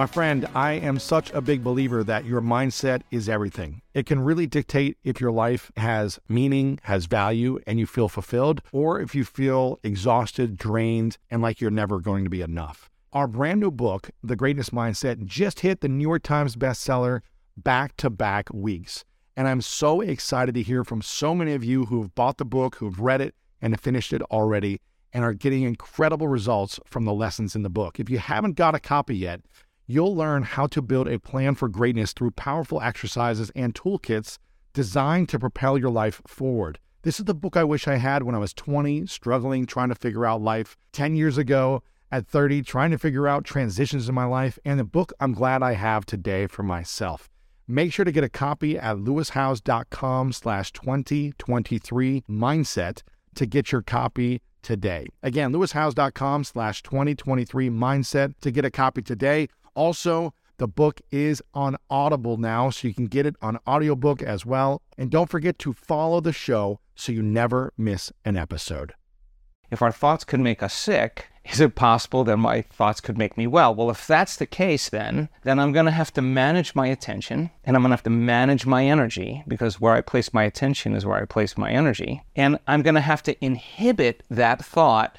My friend, I am such a big believer that your mindset is everything. It can really dictate if your life has meaning, has value, and you feel fulfilled, or if you feel exhausted, drained, and like you're never going to be enough. Our brand new book, The Greatness Mindset, just hit the New York Times bestseller back to back weeks. And I'm so excited to hear from so many of you who have bought the book, who've read it, and finished it already, and are getting incredible results from the lessons in the book. If you haven't got a copy yet, you'll learn how to build a plan for greatness through powerful exercises and toolkits designed to propel your life forward. This is the book I wish I had when I was 20, struggling, trying to figure out life. 10 years ago, at 30, trying to figure out transitions in my life, and the book I'm glad I have today for myself. Make sure to get a copy at lewishowes.com slash 2023 mindset to get your copy today. Again, lewishowes.com slash 2023 mindset to get a copy today. Also, the book is on Audible now, so you can get it on audiobook as well. And don't forget to follow the show so you never miss an episode. If our thoughts could make us sick, is it possible that my thoughts could make me well? Well, if that's the case, then then I'm going to have to manage my attention and I'm going to have to manage my energy because where I place my attention is where I place my energy. And I'm going to have to inhibit that thought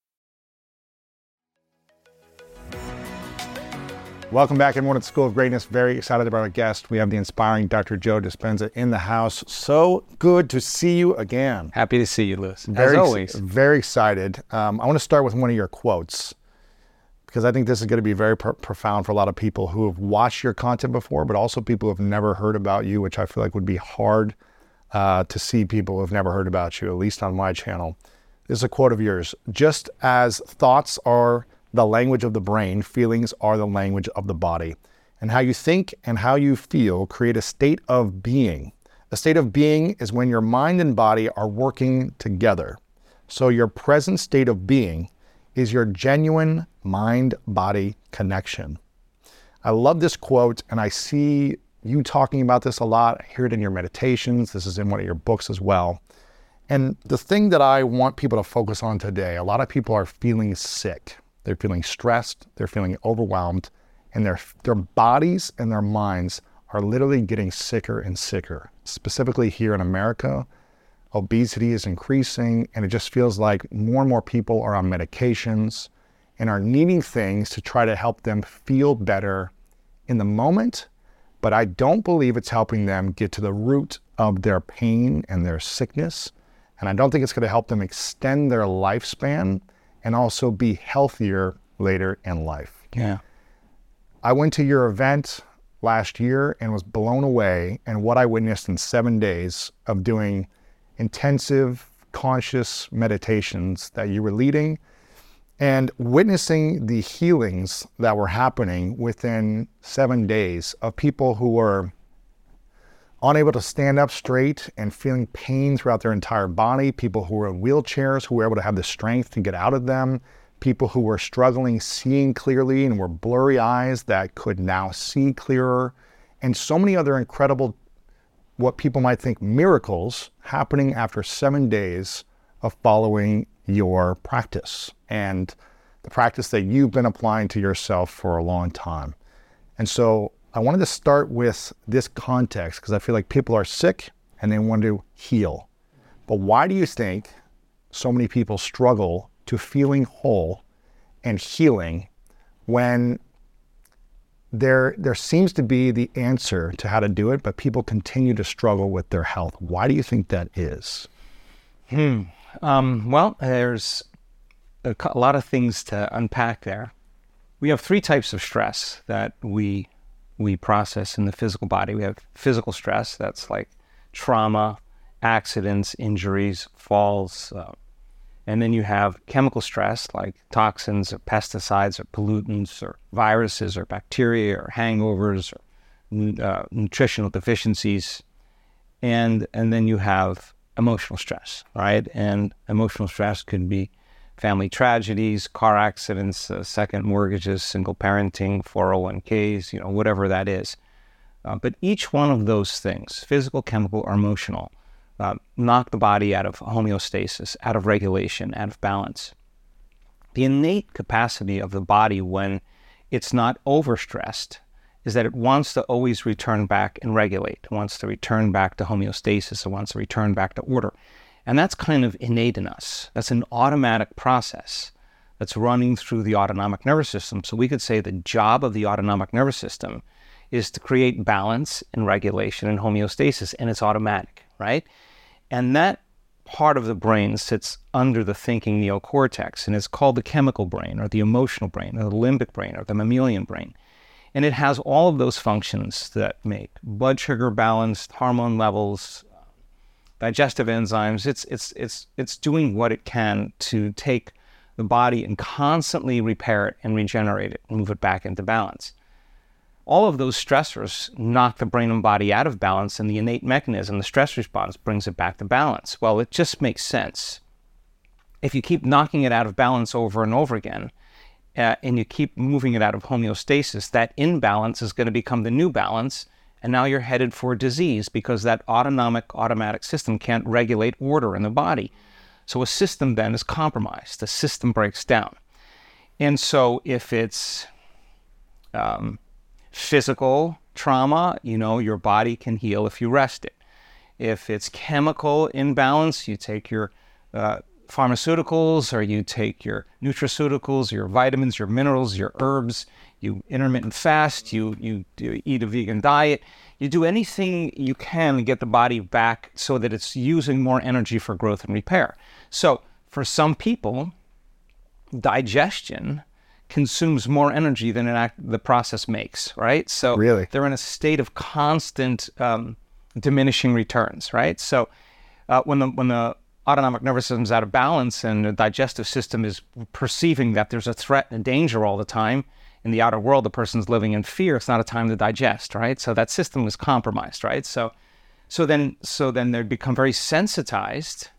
Welcome back, everyone, at School of Greatness. Very excited about our guest. We have the inspiring Dr. Joe Dispenza in the house. So good to see you again. Happy to see you, Lewis. Very, As always. Very excited. Um, I want to start with one of your quotes because I think this is going to be very pro- profound for a lot of people who have watched your content before, but also people who have never heard about you, which I feel like would be hard uh, to see people who have never heard about you, at least on my channel. This is a quote of yours. Just as thoughts are the language of the brain, feelings are the language of the body. And how you think and how you feel create a state of being. A state of being is when your mind and body are working together. So, your present state of being is your genuine mind body connection. I love this quote, and I see you talking about this a lot. I hear it in your meditations. This is in one of your books as well. And the thing that I want people to focus on today a lot of people are feeling sick. They're feeling stressed, they're feeling overwhelmed, and their, their bodies and their minds are literally getting sicker and sicker. Specifically here in America, obesity is increasing, and it just feels like more and more people are on medications and are needing things to try to help them feel better in the moment. But I don't believe it's helping them get to the root of their pain and their sickness. And I don't think it's going to help them extend their lifespan and also be healthier later in life. Yeah. I went to your event last year and was blown away and what I witnessed in seven days of doing intensive conscious meditations that you were leading and witnessing the healings that were happening within seven days of people who were unable to stand up straight and feeling pain throughout their entire body, people who were in wheelchairs who were able to have the strength to get out of them, people who were struggling seeing clearly and were blurry eyes that could now see clearer, and so many other incredible what people might think miracles happening after seven days of following your practice and the practice that you've been applying to yourself for a long time. And so I wanted to start with this context because I feel like people are sick and they want to heal. But why do you think so many people struggle to feeling whole and healing when there there seems to be the answer to how to do it, but people continue to struggle with their health. Why do you think that is? Hmm. Um, well, there's a, a lot of things to unpack there. We have three types of stress that we we process in the physical body. We have physical stress, that's like trauma, accidents, injuries, falls. Uh, and then you have chemical stress like toxins or pesticides or pollutants or viruses or bacteria or hangovers or uh, nutritional deficiencies. And, and then you have emotional stress, right? And emotional stress could be family tragedies, car accidents, uh, second mortgages, single parenting, 401ks, you know, whatever that is. Uh, but each one of those things, physical, chemical, or emotional, uh, knock the body out of homeostasis, out of regulation, out of balance. The innate capacity of the body when it's not overstressed is that it wants to always return back and regulate. It wants to return back to homeostasis. It wants to return back to order. And that's kind of innate in us. That's an automatic process that's running through the autonomic nervous system. So we could say the job of the autonomic nervous system is to create balance and regulation and homeostasis, and it's automatic, right? And that part of the brain sits under the thinking neocortex, and is called the chemical brain, or the emotional brain, or the limbic brain, or the mammalian brain. And it has all of those functions that make blood sugar balanced, hormone levels, digestive enzymes. It's, it's, it's, it's doing what it can to take the body and constantly repair it and regenerate it and move it back into balance. All of those stressors knock the brain and body out of balance, and the innate mechanism, the stress response, brings it back to balance. Well, it just makes sense. If you keep knocking it out of balance over and over again, uh, and you keep moving it out of homeostasis, that imbalance is going to become the new balance, and now you're headed for disease because that autonomic automatic system can't regulate order in the body. So a system then is compromised. The system breaks down. And so if it's um, physical trauma, you know, your body can heal if you rest it. If it's chemical imbalance, you take your uh, pharmaceuticals or you take your nutraceuticals, your vitamins, your minerals, your herbs, you intermittent fast, you, you, you eat a vegan diet, you do anything you can to get the body back so that it's using more energy for growth and repair. So for some people, digestion consumes more energy than act, the process makes, right? So really? they're in a state of constant um, diminishing returns, right? So uh, when the when the autonomic nervous system is out of balance and the digestive system is perceiving that there's a threat and danger all the time in the outer world, the person's living in fear. It's not a time to digest, right? So that system is compromised, right? So, so then, so then they become very sensitized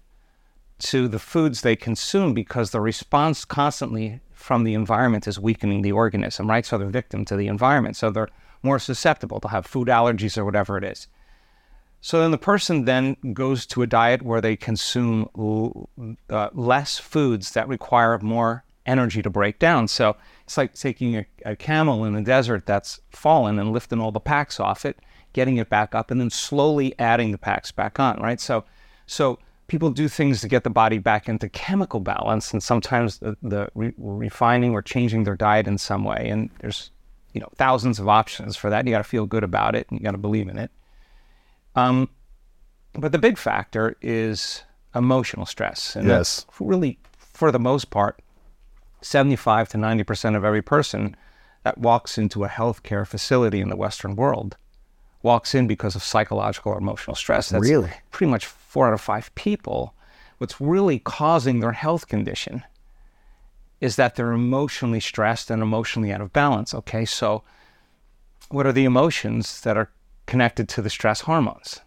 to the foods they consume because the response constantly from the environment is weakening the organism, right? So they're victim to the environment. So they're more susceptible to have food allergies or whatever it is. So then the person then goes to a diet where they consume uh, less foods that require more energy to break down. So it's like taking a, a, camel in the desert that's fallen and lifting all the packs off it, getting it back up, and then slowly adding the packs back on, right? So, so people do things to get the body back into chemical balance, and sometimes the, the re- refining or changing their diet in some way. And there's, you know, thousands of options for that. You got to feel good about it, and you got to believe in it. Um, but the big factor is emotional stress. And yes. that's really, for the most part, 75 to 90% of every person that walks into a healthcare facility in the Western world walks in because of psychological or emotional stress. That's really? pretty much four out of five people. What's really causing their health condition is that they're emotionally stressed and emotionally out of balance. Okay, so what are the emotions that are connected to the stress hormones.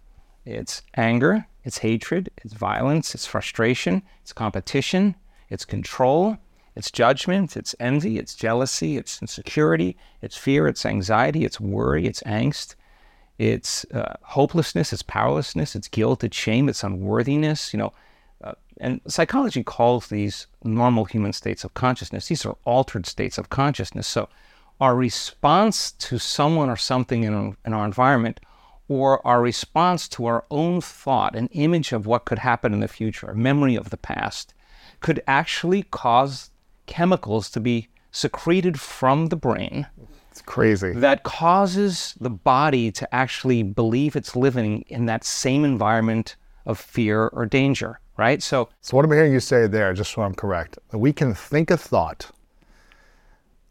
It's anger, it's hatred, it's violence, it's frustration, it's competition, it's control, it's judgment, it's envy, it's jealousy, it's insecurity, it's fear, it's anxiety, it's worry, it's angst, it's uh, hopelessness, it's powerlessness, it's guilt, it's shame, it's unworthiness. You know, uh, and psychology calls these normal human states of consciousness. These are altered states of consciousness. So, our response to someone or something in, in our environment, or our response to our own thought, an image of what could happen in the future, a memory of the past, could actually cause chemicals to be secreted from the brain It's crazy. that causes the body to actually believe it's living in that same environment of fear or danger, right? So, So what I'm hearing you say there, just so I'm correct, we can think a thought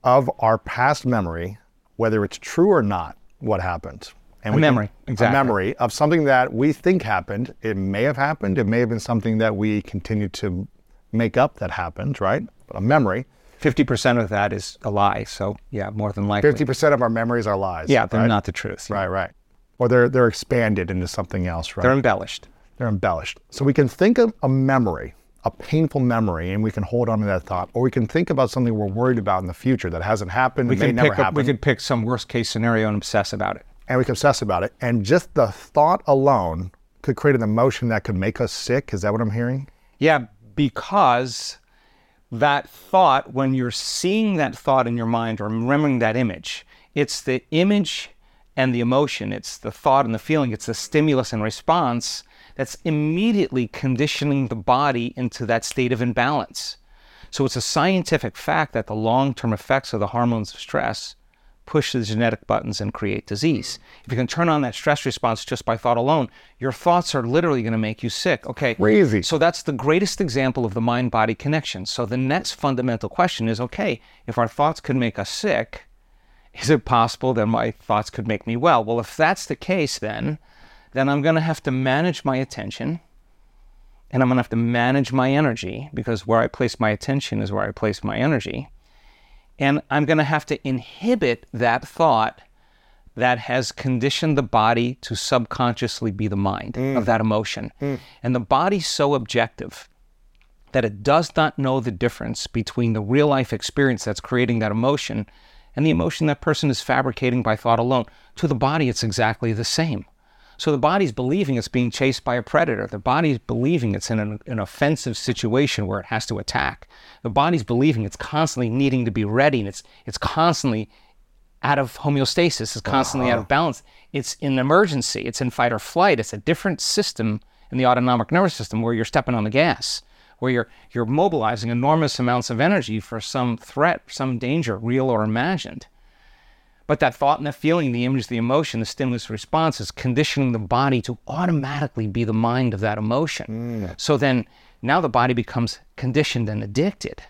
of our past memory, whether it's true or not, what happened. And A we can- memory, exactly. A memory of something that we think happened. It may have happened. It may have been something that we continue to make up that happened, right? A memory. 50% of that is a lie. So, yeah, more than likely. 50% of our memories are lies. yeah, they're right? not the truth. Right, right. Or they're they're expanded into something else, right? They're embellished. they're embellished. So we can think of a memory, a painful memory, and we can hold on to that thought. Or we can think about something we're worried about in the future that hasn't happened, We may never happen, we could pick some worst case scenario and obsess about it. and we can obsess about it. And just the thought alone could create an emotion that could make us sick. Is that what I'm hearing? Yeah, because that thought, when you're seeing that thought in your mind or remembering that image, it's the image and the emotion, it's the thought and the feeling, it's the stimulus and response that's immediately conditioning the body into that state of imbalance. So it's a scientific fact that the long term effects of the hormones of stress push the genetic buttons and create disease. If you can turn on that stress response just by thought alone, your thoughts are literally going to make you sick. Okay. Crazy. So that's the greatest example of the mind body connection. So the next fundamental question is okay, if our thoughts could make us sick, is it possible that my thoughts could make me well? Well, if that's the case, then then I'm going to have to manage my attention and I'm going to have to manage my energy because where I place my attention is where I place my energy. And I'm going to have to inhibit that thought that has conditioned the body to subconsciously be the mind of mm. that emotion. Mm. And the body's so objective that it does not know the difference between the real life experience that's creating that emotion and the emotion that person is fabricating by thought alone. To the body, it's exactly the same. So the body's believing it's being chased by a predator. The body's believing it's in an, an offensive situation where it has to attack. The body's believing it's constantly needing to be ready and it's, it's constantly out of homeostasis, it's constantly out of uh-huh. balance. It's in emergency, it's in fight or flight. It's a different system in the autonomic nervous system where you're stepping on the gas, where you're, you're mobilizing enormous amounts of energy for some threat, some danger, real or imagined. But that thought and that feeling, the image, the emotion, the stimulus response is conditioning the body to automatically be the mind of that emotion. Mm. So then now the body becomes conditioned and addicted.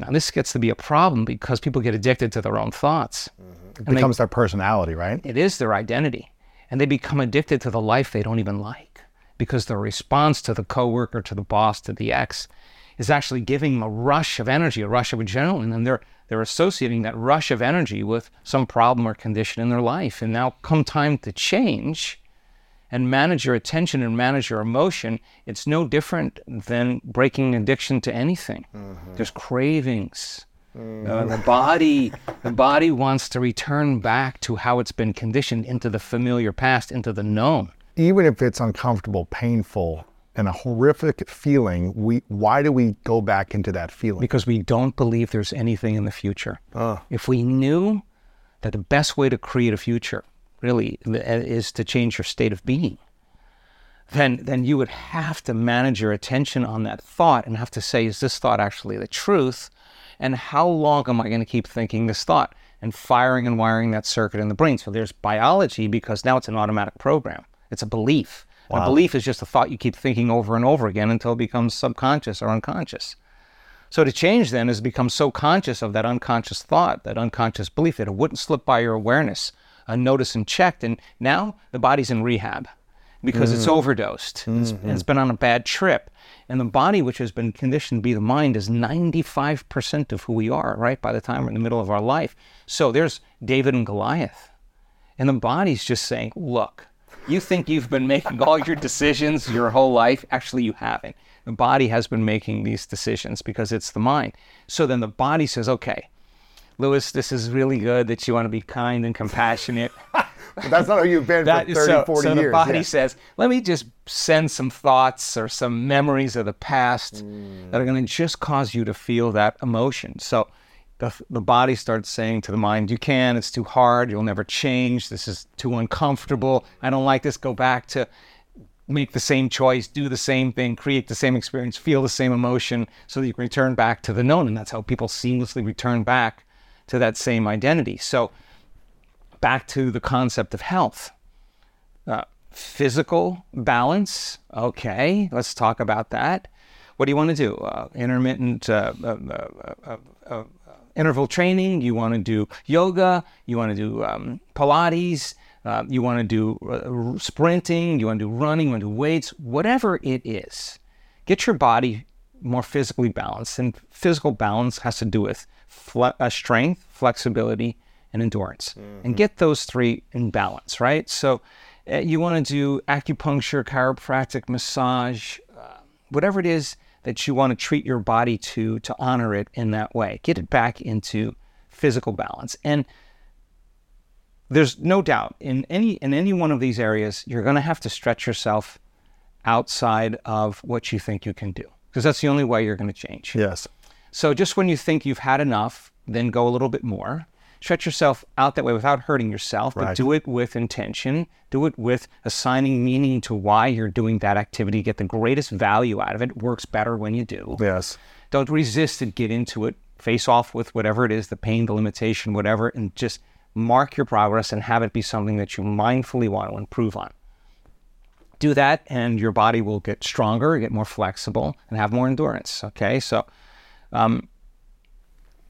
Now, this gets to be a problem because people get addicted to their own thoughts. Mm-hmm. It becomes their personality, right? It is their identity. And they become addicted to the life they don't even like because their response to the coworker, to the boss, to the ex is actually giving them a rush of energy, a rush of adrenaline, and they're they're associating that rush of energy with some problem or condition in their life. And now come time to change and manage your attention and manage your emotion, it's no different than breaking addiction to anything. There's cravings. Uh, the body, the body wants to return back to how it's been conditioned into the familiar past, into the known. Even if it's uncomfortable, painful, and a horrific feeling, we why do we go back into that feeling? because we don't believe there's anything in the future. Ah. If we knew that the best way to create a future really eh, is to change your state of being, then then you would have to manage your attention on that thought and have to say, is this thought actually the truth? And how long am I going to keep thinking this thought and firing and wiring that circuit in the brain? So there's biology because now it's an automatic program. It's a belief. And A belief is just a thought you keep thinking over and over again until it becomes subconscious or unconscious. So to change then is become so conscious of that unconscious thought, that unconscious belief that it wouldn't slip by your awareness, unnoticed and checked. And now the body's in rehab because it's mm. overdosed. It's, mm-hmm. it's been on a bad trip. And the body, which has been conditioned to be the mind, is 95% of who we are, right? By the time we're in the middle of our life. So there's David and Goliath. And the body's just saying, look, you think you've been making all your decisions your whole life. Actually, you haven't. The body has been making these decisions because it's the mind. So then the body says, okay, Lewis, this is really good that you want to be kind and compassionate. but that's not who you've been That for is 30, so, 40 so years. the body yeah. says, let me just send some thoughts or some memories of the past Mm. that are going to just cause you to feel that emotion. So the, the body starts saying to the mind, you can, it's too hard, you'll never change, this is too uncomfortable, I don't like this, go back to make the same choice, do the same thing, create the same experience, feel the same emotion so that you can return back to the known. And that's how people seamlessly return back to that same identity. So back to the concept of health. Uh, physical balance. Okay, let's talk about that. What do you want to do? Uh, intermittent uh, uh, uh, uh, interval training. You want to do yoga. You want to do um, Pilates. Uh, you want to do uh, sprinting. You want to do running. You want to do weights. Whatever it is, get your body more physically balanced. And physical balance has to do with fle- uh, strength, flexibility, and endurance. And get those three in balance, right? So uh, you want to do acupuncture, chiropractic, massage, uh, whatever it is that you want to treat your body to to honor it in that way. Get it back into physical balance. And there's no doubt in any in any one of these areas you're going to have to stretch yourself outside of what you think you can do because that's the only way you're going to change. Yes. So just when you think you've had enough, then go a little bit more. Stretch yourself out that way without hurting yourself, but do it with intention. Do it with assigning meaning to why you're doing that activity. Get the greatest value out of it. Works better when you do. Yes. Don't resist it. Get into it. Face off with whatever it is, the pain, the limitation, whatever, and just mark your progress and have it be something that you mindfully want to improve on. Do that, and your body will get stronger, get more flexible, and have more endurance. Okay, so um,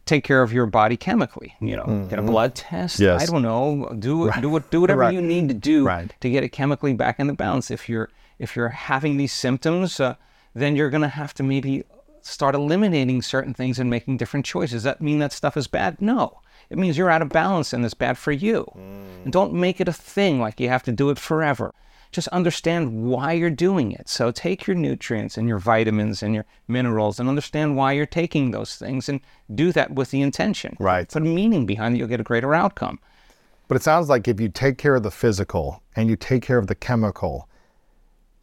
take care of your body chemically. You know, get a blood test. Yes. I don't know. Do do what do whatever Right. you need to do Right. to get it chemically back in the balance. If you're if you're having these symptoms, uh, then you're going to have to maybe start eliminating certain things and making different choices. Does that mean that stuff is bad? No. It means you're out of balance and it's bad for you. And don't make it a thing like you have to do it forever. Just understand why you're doing it. So take your nutrients and your vitamins and your minerals and understand why you're taking those things and do that with the intention. Right. Put a meaning behind it, you'll get a greater outcome. But it sounds like if you take care of the physical and you take care of the chemical,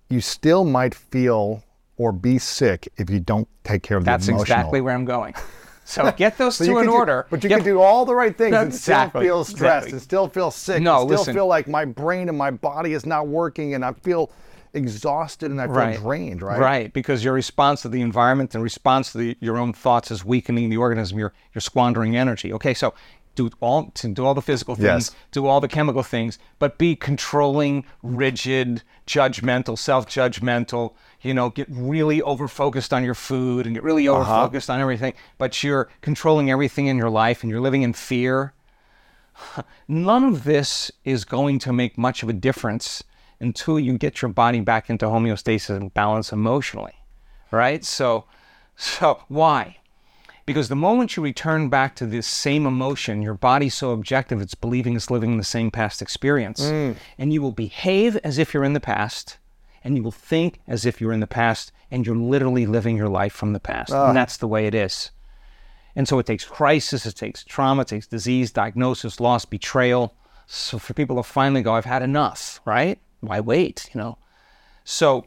you still might feel or be sick if you don't take care of That's the emotional. That's exactly where I'm going. So get those So two in do- order. but you Get- can do all the right things and Exactly, still feel stressed exactly. and still feel sick. No, and still listen. feel like my brain and my body is not working and I feel exhausted and I feel drained, right? Right, because your response to the environment and response to the, your own thoughts is weakening the organism. You're you're squandering energy. Okay, so do all do all the physical things, Yes. do all the chemical things, but be controlling, rigid, judgmental, self-judgmental. You know, get really over focused on your food and get really uh-huh. over focused on everything. But you're controlling everything in your life and you're living in fear. None of this is going to make much of a difference until you get your body back into homeostasis and balance emotionally, right? So, so why? Because the moment you return back to this same emotion, your body's so objective, it's believing it's living the same past experience. Mm. And you will behave as if you're in the past, and you will think as if you're in the past, and you're literally living your life from the past. And that's the way it is. And so it takes crisis, it takes trauma, it takes disease, diagnosis, loss, betrayal. So for people to finally go, I've had enough, right? Why wait? You know. So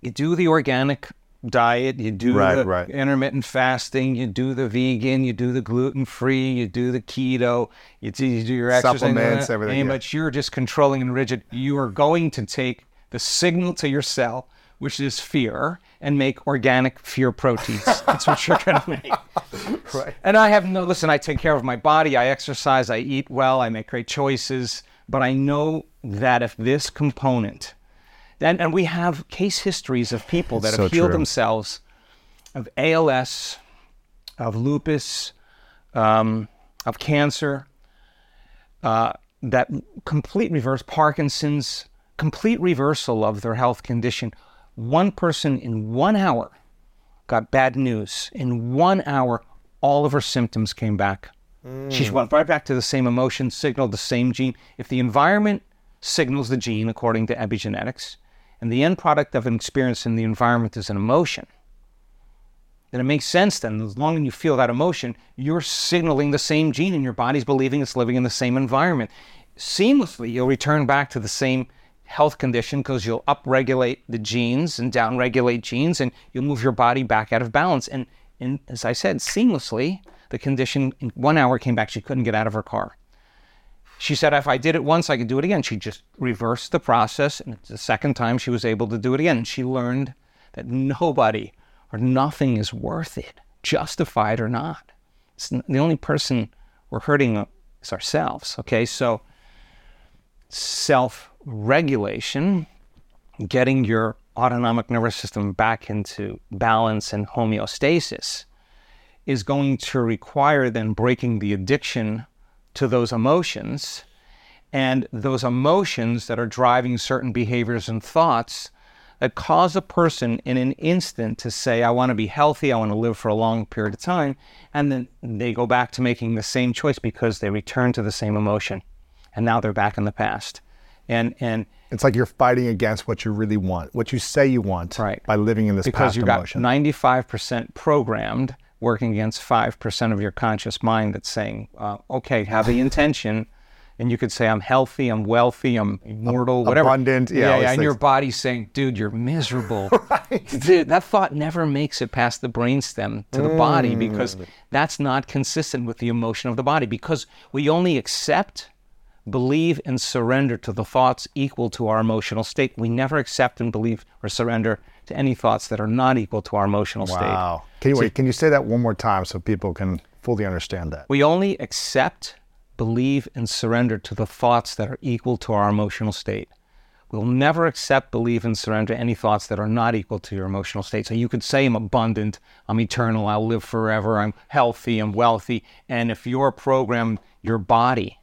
you do the organic diet, you do Right, the right. intermittent fasting, you do the vegan, you do the gluten free, you do the keto, you do, you do your exercise, Supplements, uh, everything, and- yeah. But you're just controlling and rigid. You are going to take the signal to your cell, which is fear, and make organic fear proteins. That's what you're going to make. Right. And I have no, listen, I take care of my body, I exercise, I eat well, I make great choices, but I know that if this component, and, and we have case histories of people that So have healed true. themselves of ALS, of lupus, um, of cancer, uh, that complete reverse, Parkinson's, complete reversal of their health condition. One person in one hour got bad news. In one hour, all of her symptoms came back. Mm. She went right back to the same emotion, signaled the same gene. If the environment signals the gene according to epigenetics, and the end product of an experience in the environment is an emotion, then it makes sense then. As long as you feel that emotion, you're signaling the same gene and your body's believing it's living in the same environment. seamlessly you'll return back to the same health condition because you'll upregulate the genes and downregulate genes and you'll move your body back out of balance. And, and as I said, seamlessly, the condition in one hour came back. She couldn't get out of her car. She said, if I did it once, I could do it again. She just reversed the process. And the second time, she was able to do it again. And she learned that nobody or nothing is worth it, justified or not. It's the only person we're hurting is ourselves. Okay, so self regulation, getting your autonomic nervous system back into balance and homeostasis, is going to require then breaking the addiction to those emotions. And those emotions that are driving certain behaviors and thoughts that cause a person in an instant to say, I want to be healthy, I want to live for a long period of time. And then they go back to making the same choice because they return to the same emotion. And now they're back in the past. And, and it's like you're fighting against what you really want, what you say you want, right. by living in this because past you got emotion. 95% programmed working against 5% of your conscious mind that's saying, uh, okay, have the intention and you could say I'm healthy, I'm wealthy, I'm immortal, whatever. Abundant, yeah. yeah, yeah and your body's saying, dude, you're miserable. Dude, that thought never makes it past the brainstem to the body Mm. because that's not consistent with the emotion of the body. Because we only accept, believe, and surrender to the thoughts equal to our emotional state. We never accept and believe or surrender to any thoughts that are not equal to our emotional state. Wow. Can you wait? Can you say that one more time so people can fully understand that? We only accept, believe, and surrender to the thoughts that are equal to our emotional state. We'll never accept, believe, and surrender any thoughts that are not equal to your emotional state. So you could say, I'm abundant, I'm eternal, I'll live forever, I'm healthy, I'm wealthy. And if you're programmed your body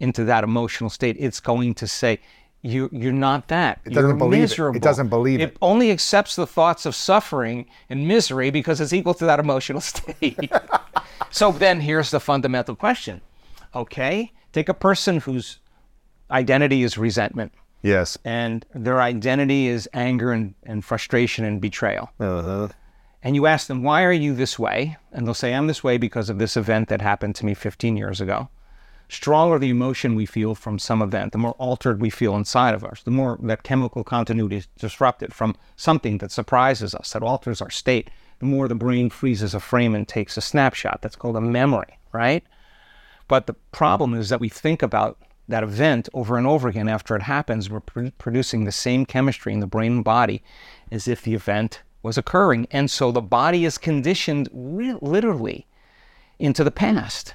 into that emotional state, it's going to say, you, you're not that. It doesn't you're believe it. It doesn't believe it. It only accepts the thoughts of suffering and misery because it's equal to that emotional state. so then here's the fundamental question. Okay, take a person whose identity is resentment Yes. and their identity is anger and, and frustration and betrayal. Uh-huh. And you ask them, why are you this way? And they'll say, I'm this way because of this event that happened to me 15 years ago. Stronger the emotion we feel from some event, the more altered we feel inside of us, the more that chemical continuity is disrupted from something that surprises us, that alters our state, the more the brain freezes a frame and takes a snapshot. That's called a memory, right? But the problem is that we think about that event over and over again after it happens. We're pr- producing the same chemistry in the brain and body as if the event was occurring. And so the body is conditioned re- literally into the past.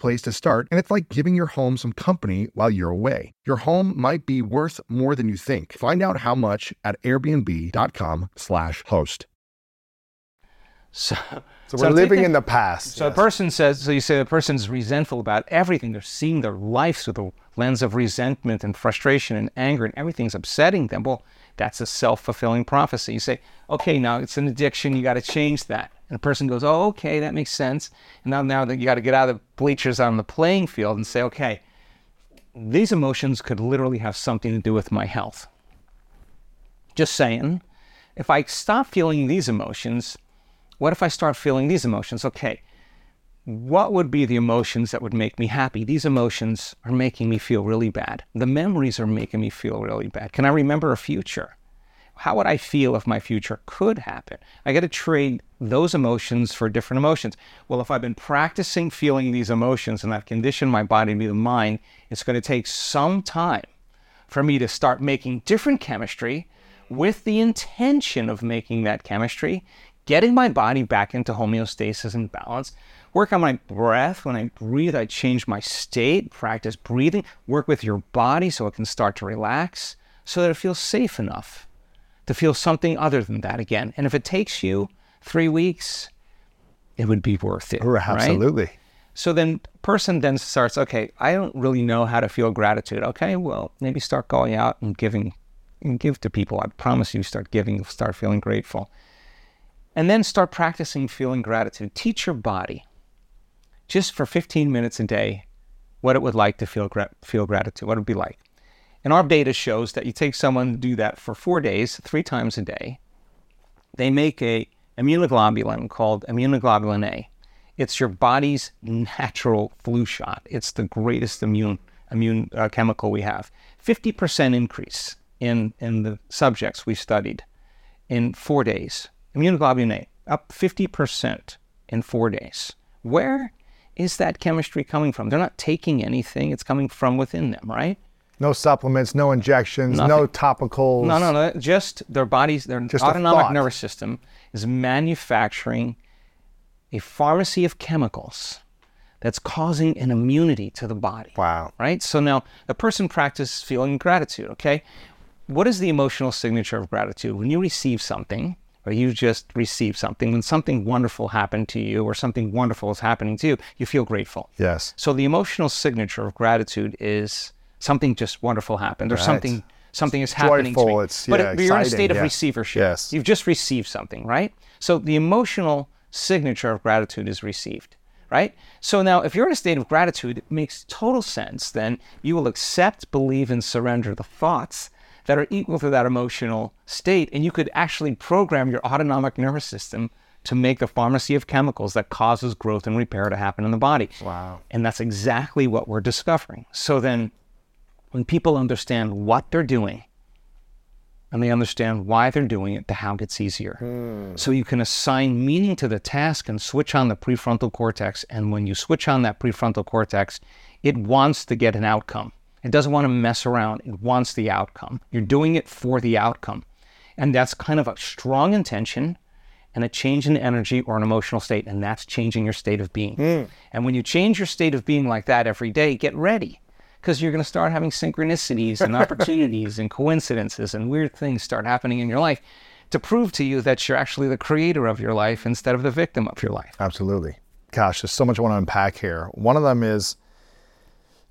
place to start, and it's like giving your home some company while you're away. Your home might be worth more than you think. Find out how much at airbnb.com/slash host. So, So we're I'm living thinking- in the past. So the person says, so you say the person's resentful about everything. They're seeing their life through the lens of resentment and frustration and anger, and everything's upsetting them. Well, that's a self fulfilling prophecy. You say, okay, now it's an addiction. You got to change that. And the person goes, oh, okay, that makes sense. And now, now that you got to get out of the bleachers on the playing field and say, okay, these emotions could literally have something to do with my health. Just saying, if I stop feeling these emotions, what if I start feeling these emotions? Okay, what would be the emotions that would make me happy? These emotions are making me feel really bad. The memories are making me feel really bad. Can I remember a future? How would I feel if my future could happen? I got to trade those emotions for different emotions. Well, if I've been practicing feeling these emotions and I've conditioned my body to be the mind, it's going to take some time for me to start making different chemistry with the intention of making that chemistry, getting my body back into homeostasis and balance, work on my breath. When I breathe, I change my state, practice breathing, work with your body so it can start to relax so that it feels safe enough to feel something other than that again. And if it takes you three weeks, it would be worth it. Right, right? Absolutely. So then person then starts, okay, I don't really know how to feel gratitude. Okay, well, maybe start going out and giving and give to people. I promise you start giving, you'll start feeling grateful. And then start practicing feeling gratitude. Teach your body just for 15 minutes a day what it would like to feel gra- feel gratitude, what it would be like. And our data shows that you take someone to do that for 4 days, 3 times a day. They make a immunoglobulin called immunoglobulin A it's your body's natural flu shot. It's the greatest immune immune uh, chemical we have. 50% increase in in the subjects we studied in 4 days. Immunoglobulin A up 50% in 4 days. Where is that chemistry coming from? They're not taking anything. It's coming from within them, right? No supplements, no injections, Nothing. no topicals. No, no, no. Just their bodies, their just autonomic nervous system is manufacturing a pharmacy of chemicals that's causing an immunity to the body. Wow. Right? So now a person practices feeling gratitude, okay? What is the emotional signature of gratitude? When you receive something, or you just receive something, when something wonderful happened to you or something wonderful is happening to you, you feel grateful. Yes. So the emotional signature of gratitude is something just wonderful happened or right. something something is happening Joyful, to me. It's, yeah, but, but you're in a state of yeah. receivership. Yes. You've just received something, right? So the emotional signature of gratitude is received, right? So now, if you're in a state of gratitude, it makes total sense. Then you will accept, believe, and surrender the thoughts that are equal to that emotional state. And you could actually program your autonomic nervous system to make the pharmacy of chemicals that causes growth and repair to happen in the body. Wow. And that's exactly what we're discovering. So then, when people understand what they're doing, and they understand why they're doing it, the how gets easier. Hmm. So you can assign meaning to the task and switch on the prefrontal cortex. And when you switch on that prefrontal cortex, it wants to get an outcome. It doesn't want to mess around. It wants the outcome. You're doing it for the outcome. And that's kind of a strong intention and a change in energy or an emotional state. And that's changing your state of being. Mm. And when you change your state of being like that every day, get ready because you're going to start having synchronicities and opportunities and coincidences and weird things start happening in your life to prove to you that you're actually the creator of your life instead of the victim of your life. Absolutely. Gosh, there's so much I want to unpack here. One of them is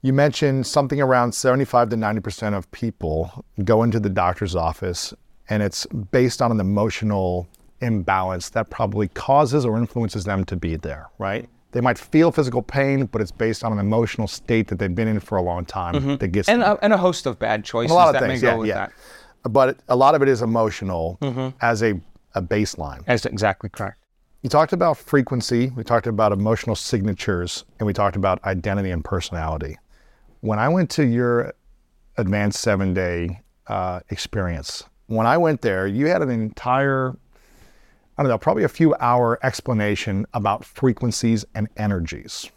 you mentioned something around 75 to 90% of people go into the doctor's office and it's based on an emotional imbalance that probably causes or influences them to be there, right? They might feel physical pain, but it's based on an emotional state that they've been in for a long time mm-hmm. that gets and a, and a, host of bad choices a lot of that things, may go yeah, with yeah. that. But a lot of it is emotional mm-hmm. as a, a baseline. That's exactly correct. You talked about frequency, we talked about emotional signatures, and we talked about identity and personality. When I went to your advanced seven day uh, experience, when I went there, you had an entire I don't know, probably a few hour explanation about frequencies and energies.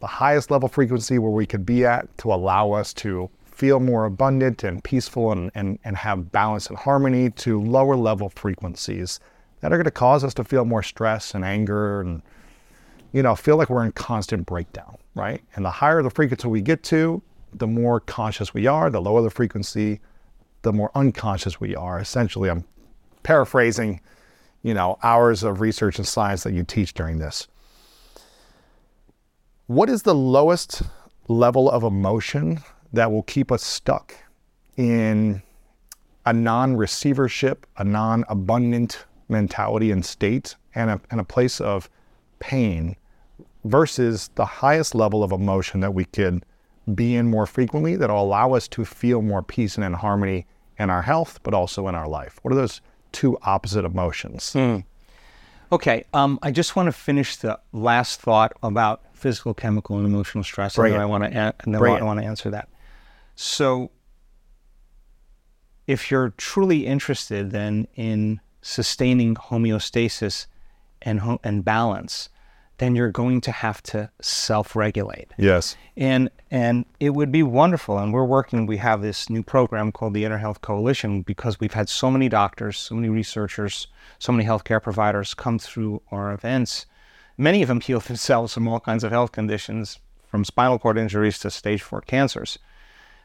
The highest level frequency where we could be at to allow us to feel more abundant and peaceful and, and, and have balance and harmony to lower level frequencies that are going to cause us to feel more stress and anger and you know feel like we're in constant breakdown right? And the higher the frequency we get to the more conscious we are. The lower the frequency the more unconscious we are. Essentially i'm paraphrasing you know, hours of research and science that you teach during this. What is the lowest level of emotion that will keep us stuck in a non receivership, a non abundant mentality and state, and a, and a place of pain versus the highest level of emotion that we could be in more frequently that will allow us to feel more peace and in harmony in our health, but also in our life? What are those two opposite emotions. Hmm. Okay, um, I just want to finish the last thought about physical, chemical, and emotional stress, and then I want to and then I want to answer that. So, if you're truly interested then in sustaining homeostasis and and balance, then you're going to have to self-regulate. Yes. And and it would be wonderful. And we're working. We have this new program called the Inner Health Coalition because we've had so many doctors, so many researchers, so many healthcare providers come through our events. Many of them heal themselves from all kinds of health conditions, from spinal cord injuries to stage four cancers.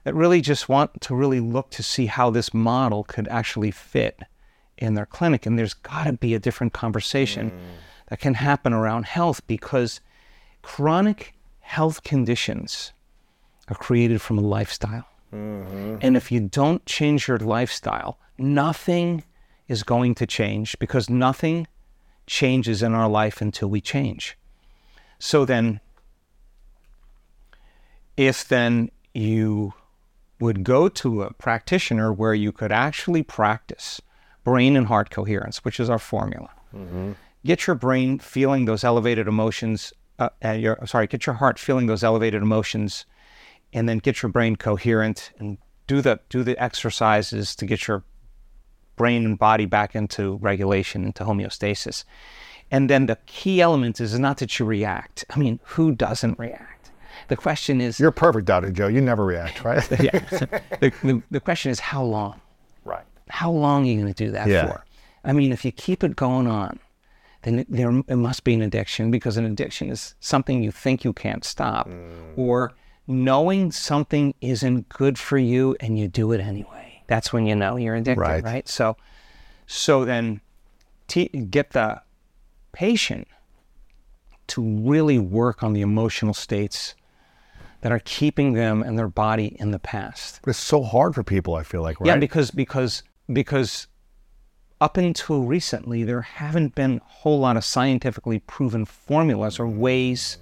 That really just want to really look to see how this model could actually fit in their clinic. And there's got to be a different conversation. Mm that can happen around health because chronic health conditions are created from a lifestyle. Mm-hmm. And if you don't change your lifestyle, nothing is going to change because nothing changes in our life until we change. So then, if then you would go to a practitioner where you could actually practice brain and heart coherence, which is our formula, mm-hmm. Get your brain feeling those elevated emotions, uh, and your sorry, get your heart feeling those elevated emotions, and then get your brain coherent and do the do the exercises to get your brain and body back into regulation, into homeostasis. And then the key element is not that you react. I mean, who doesn't react? The question is, You're perfect, Dr. Joe. You never react, right? yeah. the, the, the question is how long? right. How long are you going to do that Yeah. for? I mean, if you keep it going on, then it- there it must be an addiction because an addiction is something you think you can't stop, Mm. or knowing something isn't good for you and you do it anyway. That's when you know you're addicted, Right. right? So, so then, te- get the patient to really work on the emotional states that are keeping them and their body in the past. But it's so hard for people, I feel like, right? Yeah, because because because up until recently, there haven't been a whole lot of scientifically proven formulas or ways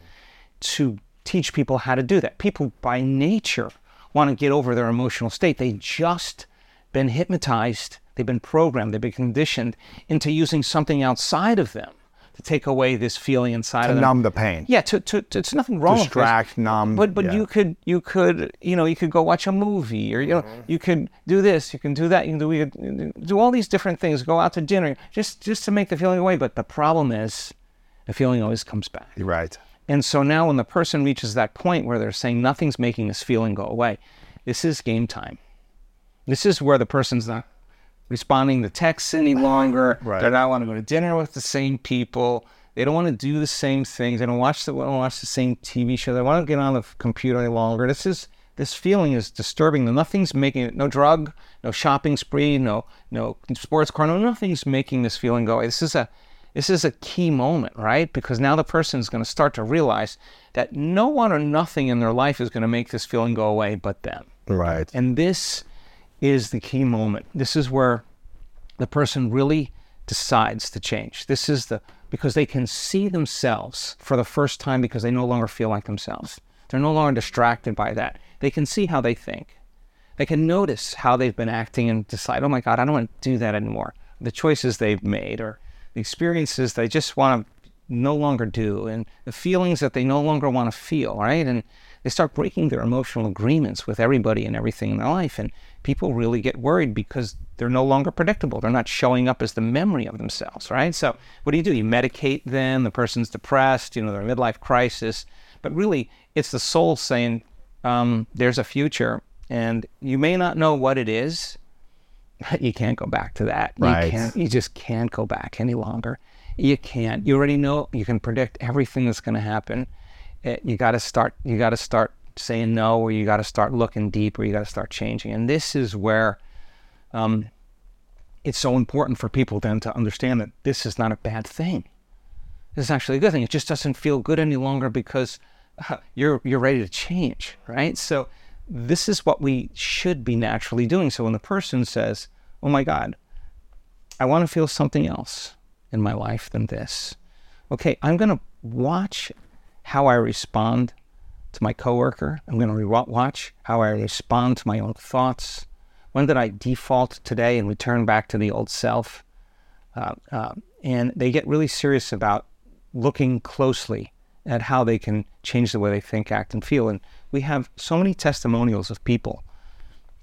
to teach people how to do that. People by nature want to get over their emotional state. They've just been hypnotized, they've been programmed, they've been conditioned into using something outside of them to take away this feeling inside to of them. numb the pain. Yeah, to, to, to it's nothing wrong Distract, with this. numb, But but yeah. you could you could you know you could go watch a movie or you know Mm-hmm. you could do this, you can do that, you can do you could do all these different things. Go out to dinner just just to make the feeling away. But the problem is, the feeling always comes back. Right. And so now when the person reaches that point where they're saying nothing's making this feeling go away, this is game time. This is where the person's not responding to texts any longer. Right. They don't want to go to dinner with the same people. They don't want to do the same things. They don't watch the to watch the same TV show. They want to get on the computer any longer. This is this feeling is disturbing them. Nothing's making it. No drug, no shopping spree, no no sports car, no nothing's making this feeling go away. This is a this is a key moment, right? Because now the person is going to start to realize that no one or nothing in their life is going to make this feeling go away but them. Right. And this is the key moment. This is where the person really decides to change. This is the because they can see themselves for the first time because they no longer feel like themselves. They're no longer distracted by that. They can see how they think. They can notice how they've been acting and decide, oh my God, I don't want to do that anymore. The choices they've made or the experiences they just want to no longer do and the feelings that they no longer want to feel, right? And they start breaking their emotional agreements with everybody and everything in their life. And people really get worried because they're no longer predictable. They're not showing up as the memory of themselves, right? So what do you do? You medicate them, the person's depressed, you know, they're a midlife crisis. But really, it's the soul saying, um, there's a future and you may not know what it is, but you can't go back to that. Right. You can't you just can't go back any longer. You can't. You already know you can predict everything that's going to happen. Eh, you got to start you got to start saying no or you got to start looking deep or you got to start changing. And this is where um, it's so important for people then to understand that this is not a bad thing. This is actually a good thing. It just doesn't feel good any longer because uh, you're you're ready to change, right? So this is what we should be naturally doing. So when the person says, "Oh my God, I want to feel something else in my life than this," okay, I'm going to watch how I respond to my coworker. I'm going to watch how I respond to my own thoughts. When did I default today and return back to the old self? Uh, uh, and they get really serious about looking closely at how they can change the way they think, act, and feel. And we have so many testimonials of people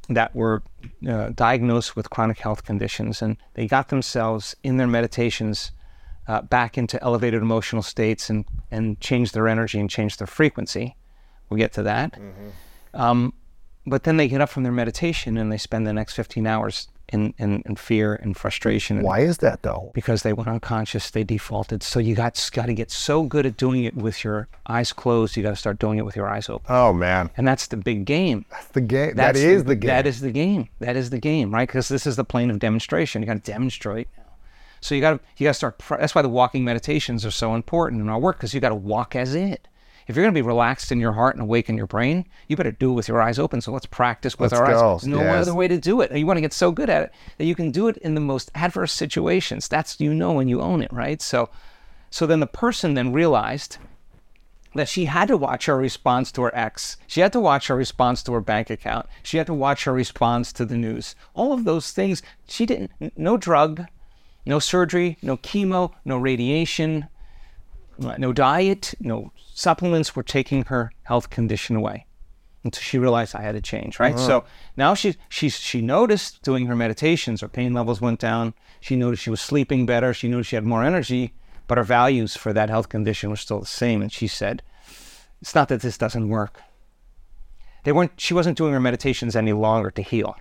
that were uh, diagnosed with chronic health conditions and they got themselves in their meditations uh, back into elevated emotional states and, and changed their energy and change their frequency. We'll get to that. Um, but then they get up from their meditation and they spend the next 15 hours in, in, in fear and frustration. And Why is that though? because they went unconscious, they defaulted. So you got got to get so good at doing it with your eyes closed. You got to start doing it with your eyes open, Oh man, and that's the big game. that's the game. That's that is the game. That is the game. That is the game, right? Because this is the plane of demonstration. You got to demonstrate. So you got to you got to start. That's why the walking meditations are so important in our work because you got to walk as it. If you're going to be relaxed in your heart and awake in your brain, you better do it with your eyes open. So let's practice with Let's our go. eyes. There's no Yes. other way to do it. You want to get so good at it that you can do it in the most adverse situations. That's you know when you own it, right? So, so then the person then realized that she had to watch her response to her ex. She had to watch her response to her bank account. She had to watch her response to the news. All of those things. She didn't. No drug, no surgery, no chemo, no radiation, no diet, no supplements were taking her health condition away until she realized I had to change, right? Uh-huh. So now she she she noticed doing her meditations, her pain levels went down. She noticed she was sleeping better. She noticed she had more energy, but her values for that health condition were still the same. And she said, "It's not that this doesn't work. They weren't. She wasn't doing her meditations any longer to heal.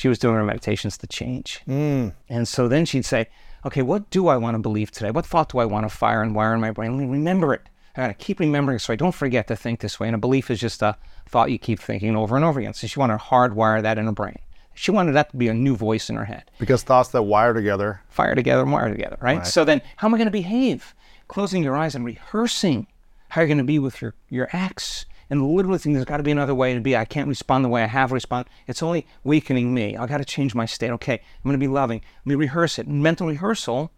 She was doing her meditations to change. Mm. And so then she'd say, okay, what do I want to believe today? What thought do I want to fire and wire in my brain? Let me remember it. I got to keep remembering so I don't forget to think this way. And a belief is just a thought you keep thinking over and over again. So she wanted to hardwire that in her brain. She wanted that to be a new voice in her head. Because thoughts that wire together. Fire together and wire together, right? So then how am I going to behave? Closing your eyes and rehearsing how you're going to be with your, your ex. And literally thinking there's got to be another way to be. I can't respond the way I have responded. It's only weakening me. I got to change my state. Okay, I'm going to be loving. Let me rehearse it. Mental rehearsal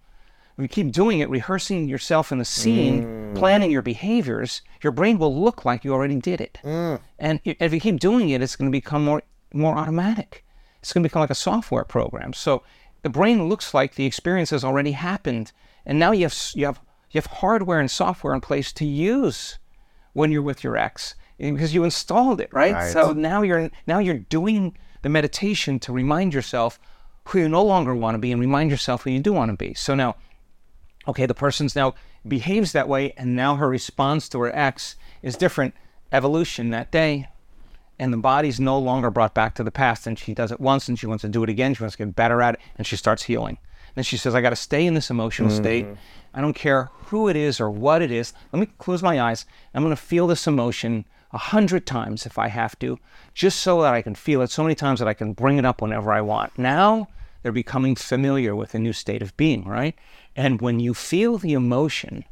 if you keep doing it, rehearsing yourself in the scene, mm. planning your behaviors, your brain will look like you already did it. Mm. And if you keep doing it, it's going to become more more automatic. It's going to become like a software program. So the brain looks like the experience has already happened, and now you have you have you have hardware and software in place to use when you're with your ex because you installed it, right? Right. So now you're now you're doing the meditation to remind yourself who you no longer want to be and remind yourself who you do want to be. So now okay, the person's now behaves that way, and now her response to her ex is different. Evolution that day, and the body's no longer brought back to the past. And she does it once, and she wants to do it again. She wants to get better at it, and she starts healing. And she says, "I got to stay in this emotional mm-hmm. state. I don't care who it is or what it is. Let me close my eyes. I'm going to feel this emotion." A hundred times if I have to, just so that I can feel it so many times that I can bring it up whenever I want. Now they're becoming familiar with a new state of being, right? And when you feel the emotion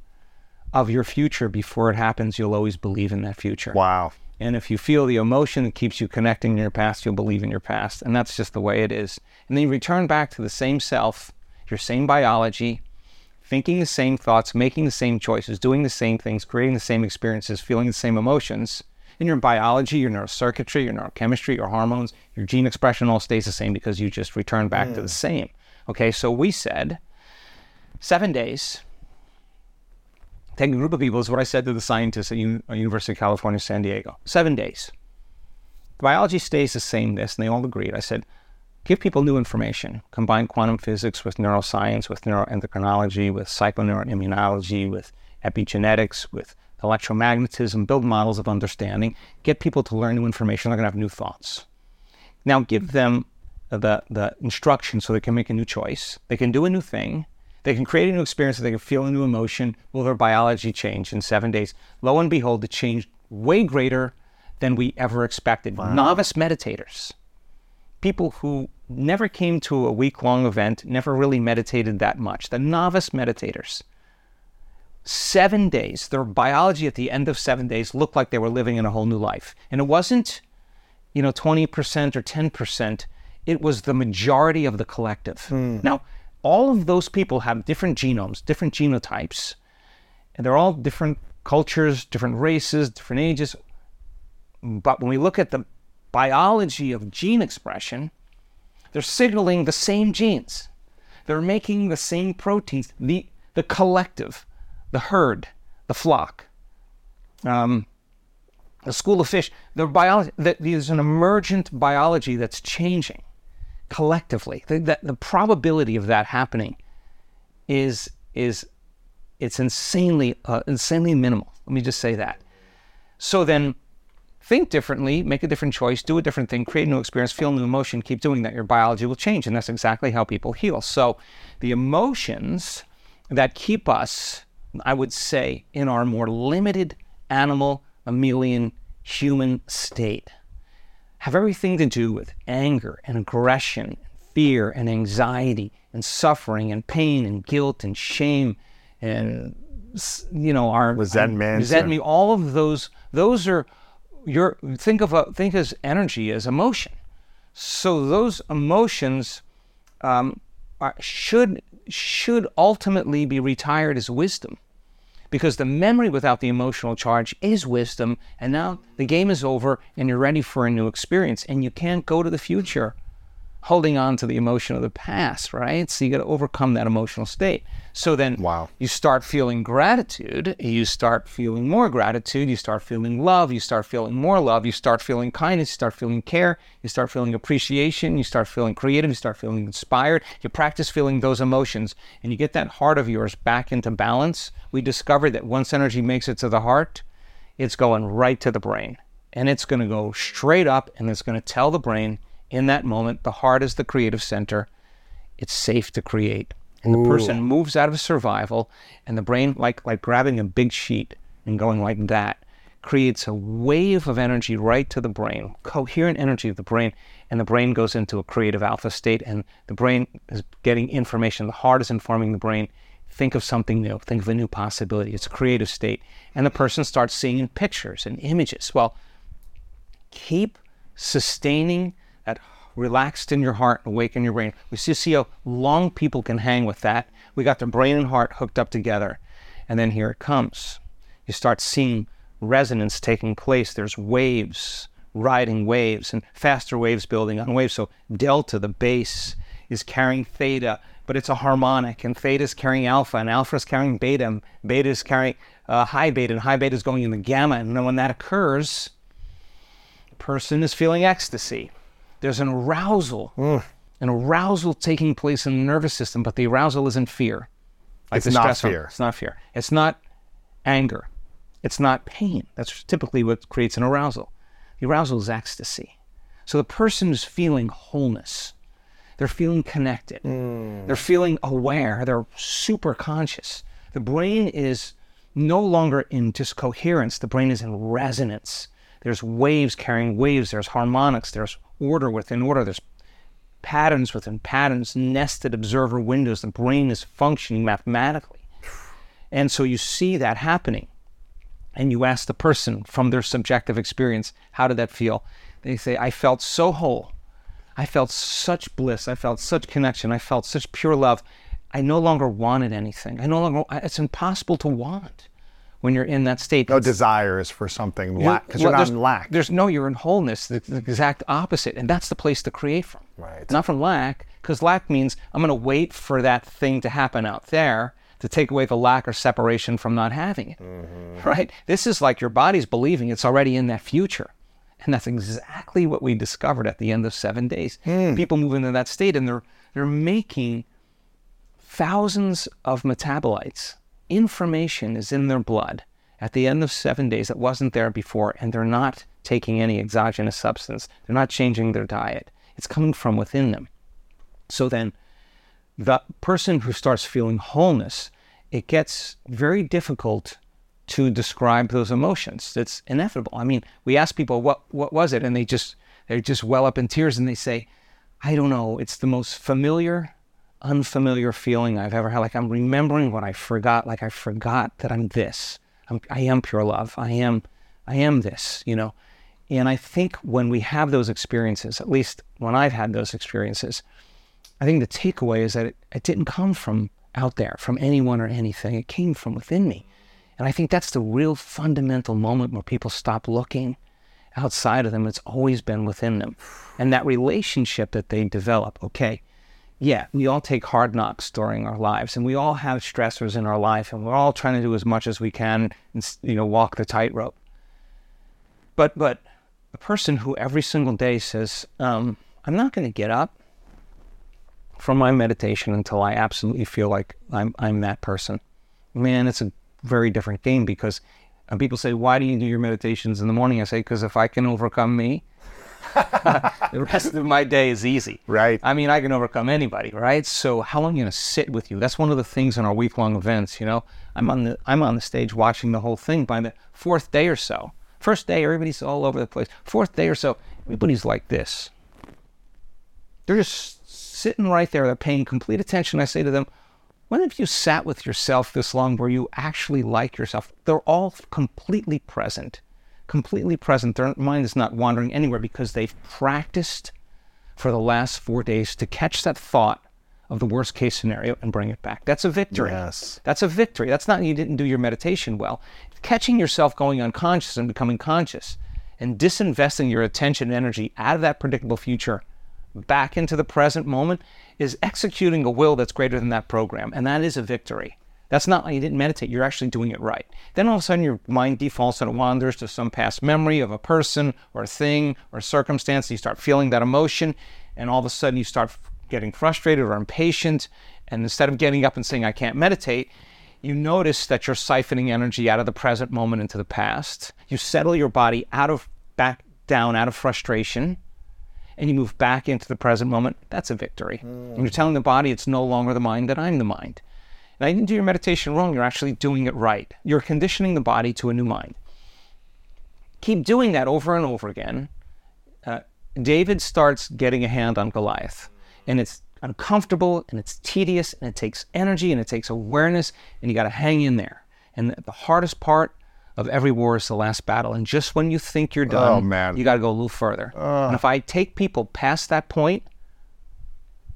of your future before it happens, you'll always believe in that future. Wow. And if you feel the emotion that keeps you connecting to your past, you'll believe in your past. And that's just the way it is. And then you return back to the same self, your same biology, thinking the same thoughts, making the same choices, doing the same things, creating the same experiences, feeling the same emotions. And your biology, your neurocircuitry, your neurochemistry, your hormones, your gene expression all stays the same because you just return back to the same. Okay, so we said seven days. Taking a group of people, is what I said to the scientists at Un- uh, University of California, San Diego. Seven days. The biology stays the same, this, and they all agreed. I said, give people new information. Combine quantum physics with neuroscience, with neuroendocrinology, with psychoneuroimmunology, with epigenetics, with electromagnetism, build models of understanding, get people to learn new information. They're going to have new thoughts. Now give mm-hmm. them the, the instruction so they can make a new choice. They can do a new thing. They can create a new experience. They can feel a new emotion. Will their biology change in seven days? Lo and behold, it changed way greater than we ever expected. Novice meditators, people who never came to a week long event, never really meditated that much, the novice meditators. Seven days, their biology at the end of seven days looked like they were living in a whole new life. And it wasn't you know, 20% or 10%. It was the majority of the collective. Hmm. Now, all of those people have different genomes, different genotypes, and they're all different cultures, different races, different ages. But when we look at the biology of gene expression, they're signaling the same genes. They're making the same proteins, the, the collective, the herd, the flock. Um, the school of fish, the biology, that there's an emergent biology that's changing collectively. The, the, the probability of that happening is is it's insanely uh, insanely minimal. Let me just say that. So then, think differently, make a different choice, do a different thing, create a new experience, feel a new emotion, keep doing that. Your biology will change, and that's exactly how people heal. So, the emotions that keep us, I would say, in our more limited animal, mammalian, human state have everything to do with anger and aggression, fear and anxiety and suffering and pain and guilt and shame and you know, our Resentment resentment, all of those, those are your think of a, think as energy as emotion. So those emotions um, are, should should ultimately be retired as wisdom, because the memory without the emotional charge is wisdom. And now the game is over, and you're ready for a new experience, and you can't go to the future holding on to the emotion of the past, right? So you got to overcome that emotional state. So then Wow. you start feeling gratitude, you start feeling more gratitude, you start feeling love, you start feeling more love, you start feeling kindness, you start feeling care, you start feeling appreciation, you start feeling creative, you start feeling inspired. You practice feeling those emotions and you get that heart of yours back into balance. We discovered that once energy makes it to the heart, it's going right to the brain. And it's going to go straight up and it's going to tell the brain in that moment, the heart is the creative center, it's safe to create. And the person moves out of survival and the brain, like, like grabbing a big sheet and going like that, creates a wave of energy right to the brain, coherent energy of the brain, and the brain goes into a creative alpha state and the brain is getting information. The heart is informing the brain think of something new, think of a new possibility. It's a creative state. And the person starts seeing pictures and images. Well, keep sustaining that relaxed in your heart, awake in your brain. We see, see how long people can hang with that. We got the brain and heart hooked up together. And then here it comes. You start seeing resonance taking place. There's waves, riding waves, and faster waves building on waves. So delta, the base, is carrying theta, but it's a harmonic, and theta is carrying alpha, and alpha is carrying beta, and beta is carrying uh, high beta, and high beta is going in the gamma. And then when that occurs, the person is feeling ecstasy. There's an arousal, mm. an arousal taking place in the nervous system, but the arousal isn't fear. Like It's not hormone. fear. It's not fear. It's not anger. It's not pain. That's typically what creates an arousal. The arousal is ecstasy. So the person is feeling wholeness. They're feeling connected. Mm. They're feeling aware. They're super conscious. The brain is no longer in discoherence. The brain is in resonance. There's waves carrying waves. There's harmonics. There's order within order. There's patterns within patterns, nested observer windows. The brain is functioning mathematically. And so you see that happening. And you ask the person from their subjective experience, how did that feel? They say, I felt so whole. I felt such bliss. I felt such connection. I felt such pure love. I no longer wanted anything. I no longer, it's impossible to want when you're in that state. No desire is for something lack because you're well, not in lack. There's no, you're in wholeness, the, the exact opposite. And that's the place to create from. Right. Not from lack, because lack means I'm going to wait for that thing to happen out there to take away the lack or separation from not having it. Mm-hmm. Right? This is like your body's believing it's already in that future. And that's exactly what we discovered at the end of seven days. Hmm. People move into that state and they're they're making thousands of metabolites. Information is in their blood at the end of seven days that wasn't there before, and they're not taking any exogenous substance. They're not changing their diet. It's coming from within them. So then, the person who starts feeling wholeness, it gets very difficult to describe those emotions. It's inevitable. I mean, we ask people what what was it, and they just they just well up in tears and they say, I don't know. It's the most familiar, unfamiliar feeling I've ever had. Like I'm remembering what I forgot. Like I forgot that I'm this. I'm, I am pure love. I am, I am this. You know, and I think when we have those experiences, at least when I've had those experiences, I think the takeaway is that it, it didn't come from out there, from anyone or anything. It came from within me. And I think that's the real fundamental moment where people stop looking outside of them. It's always been within them. And that relationship that they develop, okay, yeah, we all take hard knocks during our lives and we all have stressors in our life and we're all trying to do as much as we can and, you know, walk the tightrope. But, but a person who every single day says, um, I'm not going to get up from my meditation until I absolutely feel like I'm, I'm that person. Man, it's a very different game because uh, people say, Why do you do your meditations in the morning? I say, Because if I can overcome me, the rest of my day is easy. Right. I mean, I can overcome anybody, right? So how long are you gonna sit with you? That's one of the things in our week-long events. You know, I'm on the I'm on the stage watching the whole thing. By the fourth day or so, first day everybody's all over the place. Fourth day or so, everybody's like this. They're just sitting right there. They're paying complete attention. I say to them, When have you sat with yourself this long where you actually like yourself? They're all completely present, completely present. Their mind is not wandering anywhere because they've practiced for the last four days to catch that thought of the worst case scenario and bring it back. That's a victory. Yes. That's a victory. That's not you didn't do your meditation well. Catching yourself going unconscious and becoming conscious and disinvesting your attention and energy out of that predictable future back into the present moment is executing a will that's greater than that program. And that is a victory. That's not why you didn't meditate. You're actually doing it right. Then all of a sudden your mind defaults and it wanders to some past memory of a person or a thing or circumstance. You start feeling that emotion, and all of a sudden you start getting frustrated or impatient. And instead of getting up and saying, I can't meditate, you notice that you're siphoning energy out of the present moment into the past. You settle your body out of back down out of frustration and you move back into the present moment. That's a victory. Mm. And you're telling the body it's no longer the mind, that I'm the mind. And I didn't do your meditation wrong. You're actually doing it right. You're conditioning the body to a new mind. Keep doing that over and over again. Uh, David starts getting a hand on Goliath, and it's uncomfortable and it's tedious and it takes energy and it takes awareness, and you got to hang in there. And the hardest part of every war is the last battle. And just when you think you're done, oh, man. you got to go a little further. Uh. And if I take people past that point,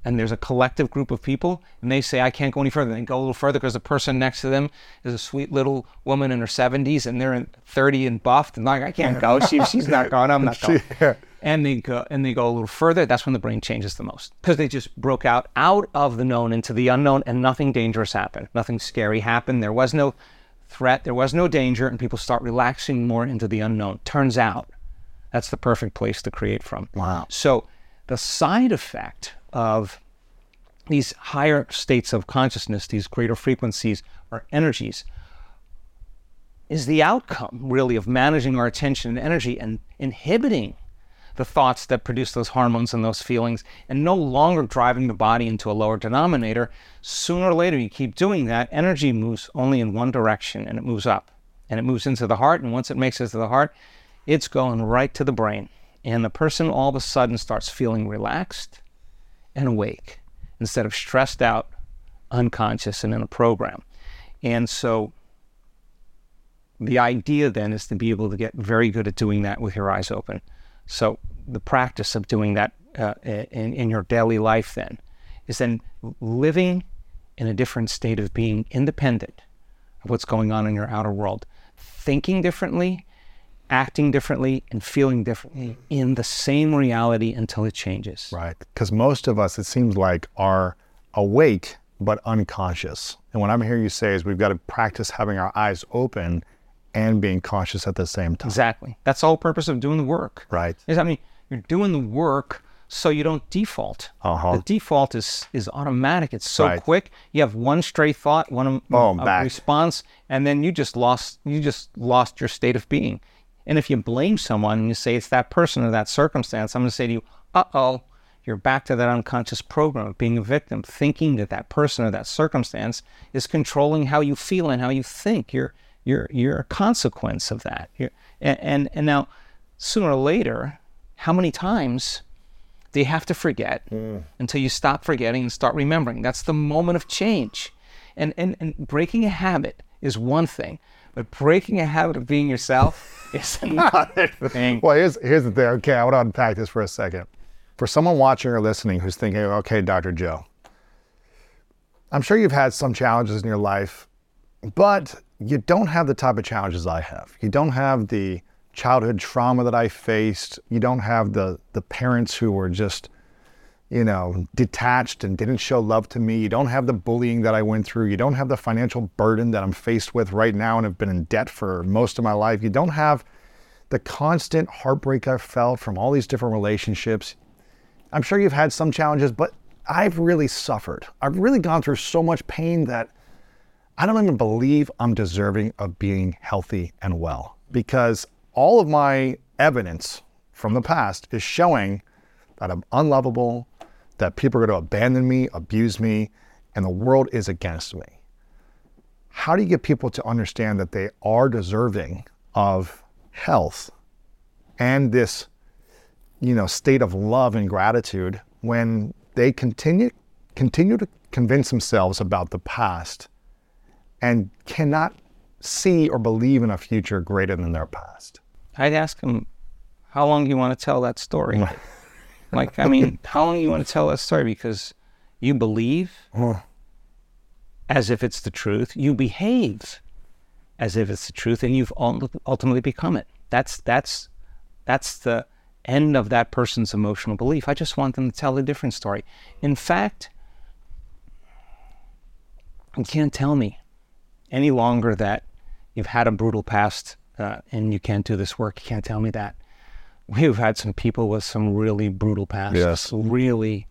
and there's a collective group of people, and they say, I can't go any further. They go a little further because the person next to them is a sweet little woman in her 70s, and they're in 30 and buffed, and like, I can't go. She, she's not going. I'm not going. yeah. And they go and they go a little further. That's when the brain changes the most because they just broke out out of the known into the unknown, and nothing dangerous happened. Nothing scary happened. There was no threat. There was no danger, and people start relaxing more into the unknown. Turns out, that's the perfect place to create from. Wow. So the side effect of these higher states of consciousness, these greater frequencies or energies, is the outcome really of managing our attention and energy and inhibiting the thoughts that produce those hormones and those feelings and no longer driving the body into a lower denominator. Sooner or later, you keep doing that, energy moves only in one direction and it moves up and it moves into the heart. And once it makes it to the heart, it's going right to the brain. And the person all of a sudden starts feeling relaxed and awake instead of stressed out, unconscious, and in a program. And so the idea then is to be able to get very good at doing that with your eyes open. So the practice of doing that uh, in, in your daily life then is then living in a different state of being independent of what's going on in your outer world, thinking differently, acting differently and feeling differently in the same reality until it changes. Right. Because most of us, it seems like, are awake but unconscious. And what I'm hearing you say is we've got to practice having our eyes open and being conscious at the same time. Exactly. That's the whole purpose of doing the work. Right. Is I mean, you're doing the work so you don't default. Uh-huh. The default is is automatic. It's so Right. quick. You have one stray thought, one Boom, back. response, and then you just lost you just lost your state of being. And if you blame someone and you say it's that person or that circumstance, I'm going to say to you, "Uh oh." You're back to that unconscious program of being a victim, thinking that that person or that circumstance is controlling how you feel and how you think. You're you're you're a consequence of that. And, and and now, sooner or later, how many times do you have to forget until you stop forgetting and start remembering? That's the moment of change. And and and breaking a habit is one thing, but breaking a habit of being yourself is another thing. Well, here's here's the thing. Okay, I want to unpack this for a second. For someone watching or listening who's thinking, okay, Dr. Joe, I'm sure you've had some challenges in your life, but you don't have the type of challenges I have. You don't have the childhood trauma that I faced. You don't have the the parents who were just, you know, detached and didn't show love to me. You don't have the bullying that I went through. You don't have the financial burden that I'm faced with right now and have been in debt for most of my life. You don't have the constant heartbreak I've felt from all these different relationships. I'm sure you've had some challenges, but I've really suffered. I've really gone through so much pain that I don't even believe I'm deserving of being healthy and well because all of my evidence from the past is showing that I'm unlovable, that people are going to abandon me, abuse me, and the world is against me. How do you get people to understand that they are deserving of health and this, you know, state of love and gratitude when they continue continue to convince themselves about the past and cannot see or believe in a future greater than their past. I'd ask them, how long do you want to tell that story? like, I mean, how long do you want to tell that story? Because you believe as if it's the truth, you behave as if it's the truth, and you've ultimately become it. That's that's that's the end of that person's emotional belief. I just want them to tell a different story. In fact, you can't tell me any longer that you've had a brutal past uh, and you can't do this work. You can't tell me that. We've had some people with some really brutal pasts, Yes. really,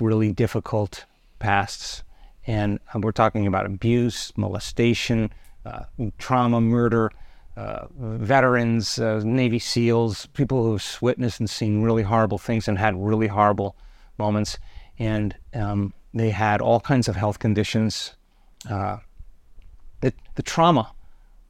really difficult pasts. And uh, we're talking about abuse, molestation, uh, trauma, murder, uh, veterans, uh, Navy SEALs, people who've witnessed and seen really horrible things and had really horrible moments. And um, they had all kinds of health conditions. Uh, the, the trauma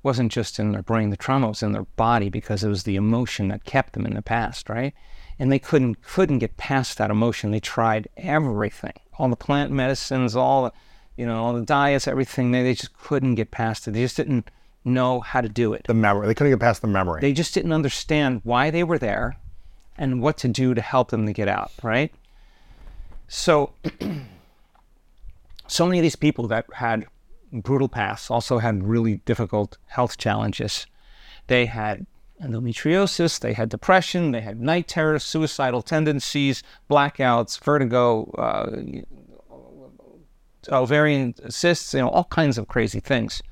wasn't just in their brain, the trauma was in their body because it was the emotion that kept them in the past, right? And they couldn't couldn't get past that emotion. They tried everything, all the plant medicines, all the, you know, all the diets, everything. They, they just couldn't get past it. They just didn't know how to do it. The memory. They couldn't get past the memory. They just didn't understand why they were there and what to do to help them to get out, right? So, so many of these people that had brutal pasts also had really difficult health challenges. They had endometriosis, they had depression, they had night terrors, suicidal tendencies, blackouts, vertigo, uh, ovarian cysts, you know, all kinds of crazy things.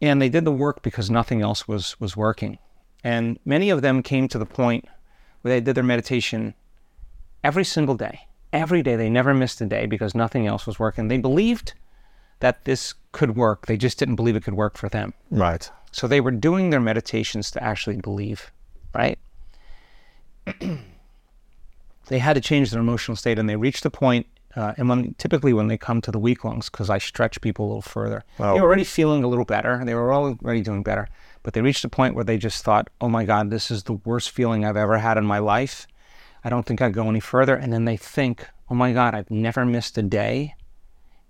And they did the work because nothing else was was working. And many of them came to the point where they did their meditation every single day. Every day. They never missed a day because nothing else was working. They believed that this could work. They just didn't believe it could work for them. right. So they were doing their meditations to actually believe, right? they had to change their emotional state, and they reached a point. Uh, and when typically when they come to the week longs, because I stretch people a little further, they were already feeling a little better. They were already doing better, but they reached a point where they just thought, "Oh my God, this is the worst feeling I've ever had in my life. I don't think I'd go any further." And then they think, "Oh my God, I've never missed a day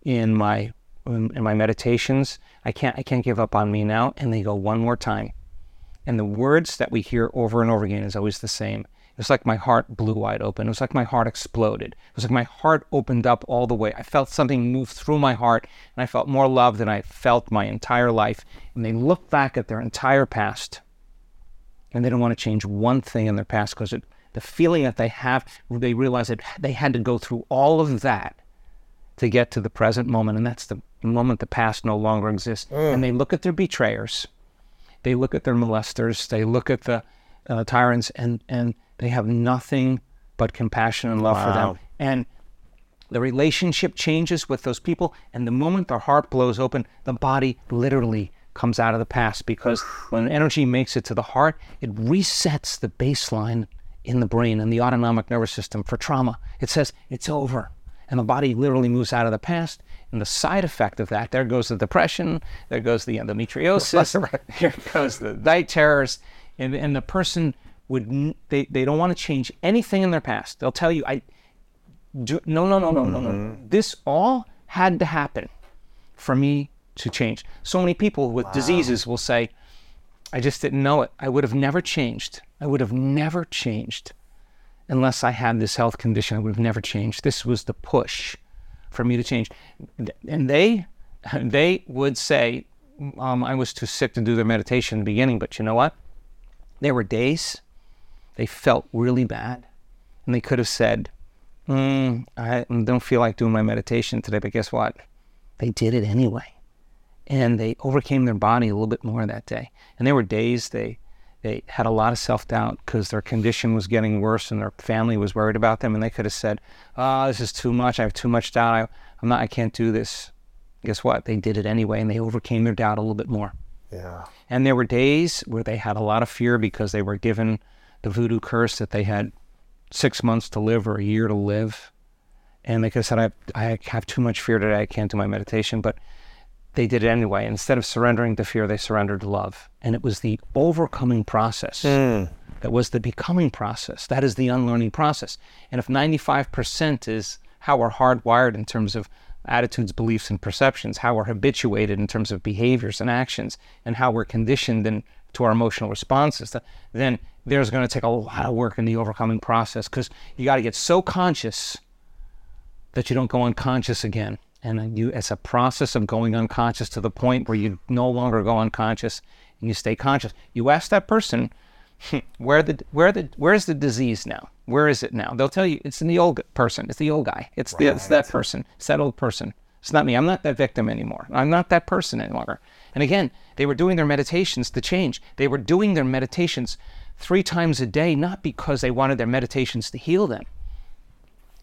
in my in, my meditations. I can't I can't give up on me now. And they go one more time. And the words that we hear over and over again is always the same. It was like my heart blew wide open. It was like my heart exploded. It was like my heart opened up all the way. I felt something move through my heart, and I felt more love than I felt my entire life. And they look back at their entire past, and they don't want to change one thing in their past because the feeling that they have, they realize that they had to go through all of that to get to the present moment, and that's the moment the past no longer exists. And they look at their betrayers, they look at their molesters, they look at the uh, tyrants, and and they have nothing but compassion and love for them. And the relationship changes with those people, and the moment their heart blows open, the body literally comes out of the past because when energy makes it to the heart, it resets the baseline in the brain and the autonomic nervous system for trauma. It says it's over. And the body literally moves out of the past. And the side effect of that, there goes the depression, there goes the endometriosis, here goes the night terrors. And, and the person would, they, they don't want to change anything in their past. They'll tell you, I, do, no, no, no, no, no, no. Mm-hmm. This all had to happen for me to change. So many people with diseases will say, I just didn't know it. I would have never changed. I would have never changed unless I had this health condition. I would have never changed. This was the push for me to change. And they, they would say, um, I was too sick to do their meditation in the beginning, but you know what? There were days they felt really bad, and they could have said, mm, I don't feel like doing my meditation today, but guess what? They did it anyway. And they overcame their body a little bit more that day. And there were days they they had a lot of self doubt because their condition was getting worse and their family was worried about them. And they could have said, "Oh, this is too much. I have too much doubt. I, I'm not. I can't do this." Guess what? They did it anyway, and they overcame their doubt a little bit more. Yeah. And there were days where they had a lot of fear because they were given the voodoo curse that they had six months to live or a year to live. And they could have said, I, I have too much fear today. I can't do my meditation. But they did it anyway. Instead of surrendering to fear, they surrendered to love. And it was the overcoming process hmm. that was the becoming process. That is the unlearning process. And if 95% is how we're hardwired in terms of attitudes, beliefs, and perceptions, how we're habituated in terms of behaviors and actions, and how we're conditioned in, to our emotional responses, then there's going to take a lot of work in the overcoming process because you got to get so conscious that you don't go unconscious again. And you, it's a process of going unconscious to the point where you no longer go unconscious and you stay conscious. You ask that person, hmm, where the where the where's the disease now? Where is it now? They'll tell you it's in the old person. It's the old guy. It's the, it's that person. It's that old person. It's not me. I'm not that victim anymore. I'm not that person any longer. And again, they were doing their meditations to change. They were doing their meditations three times a day, not because they wanted their meditations to heal them.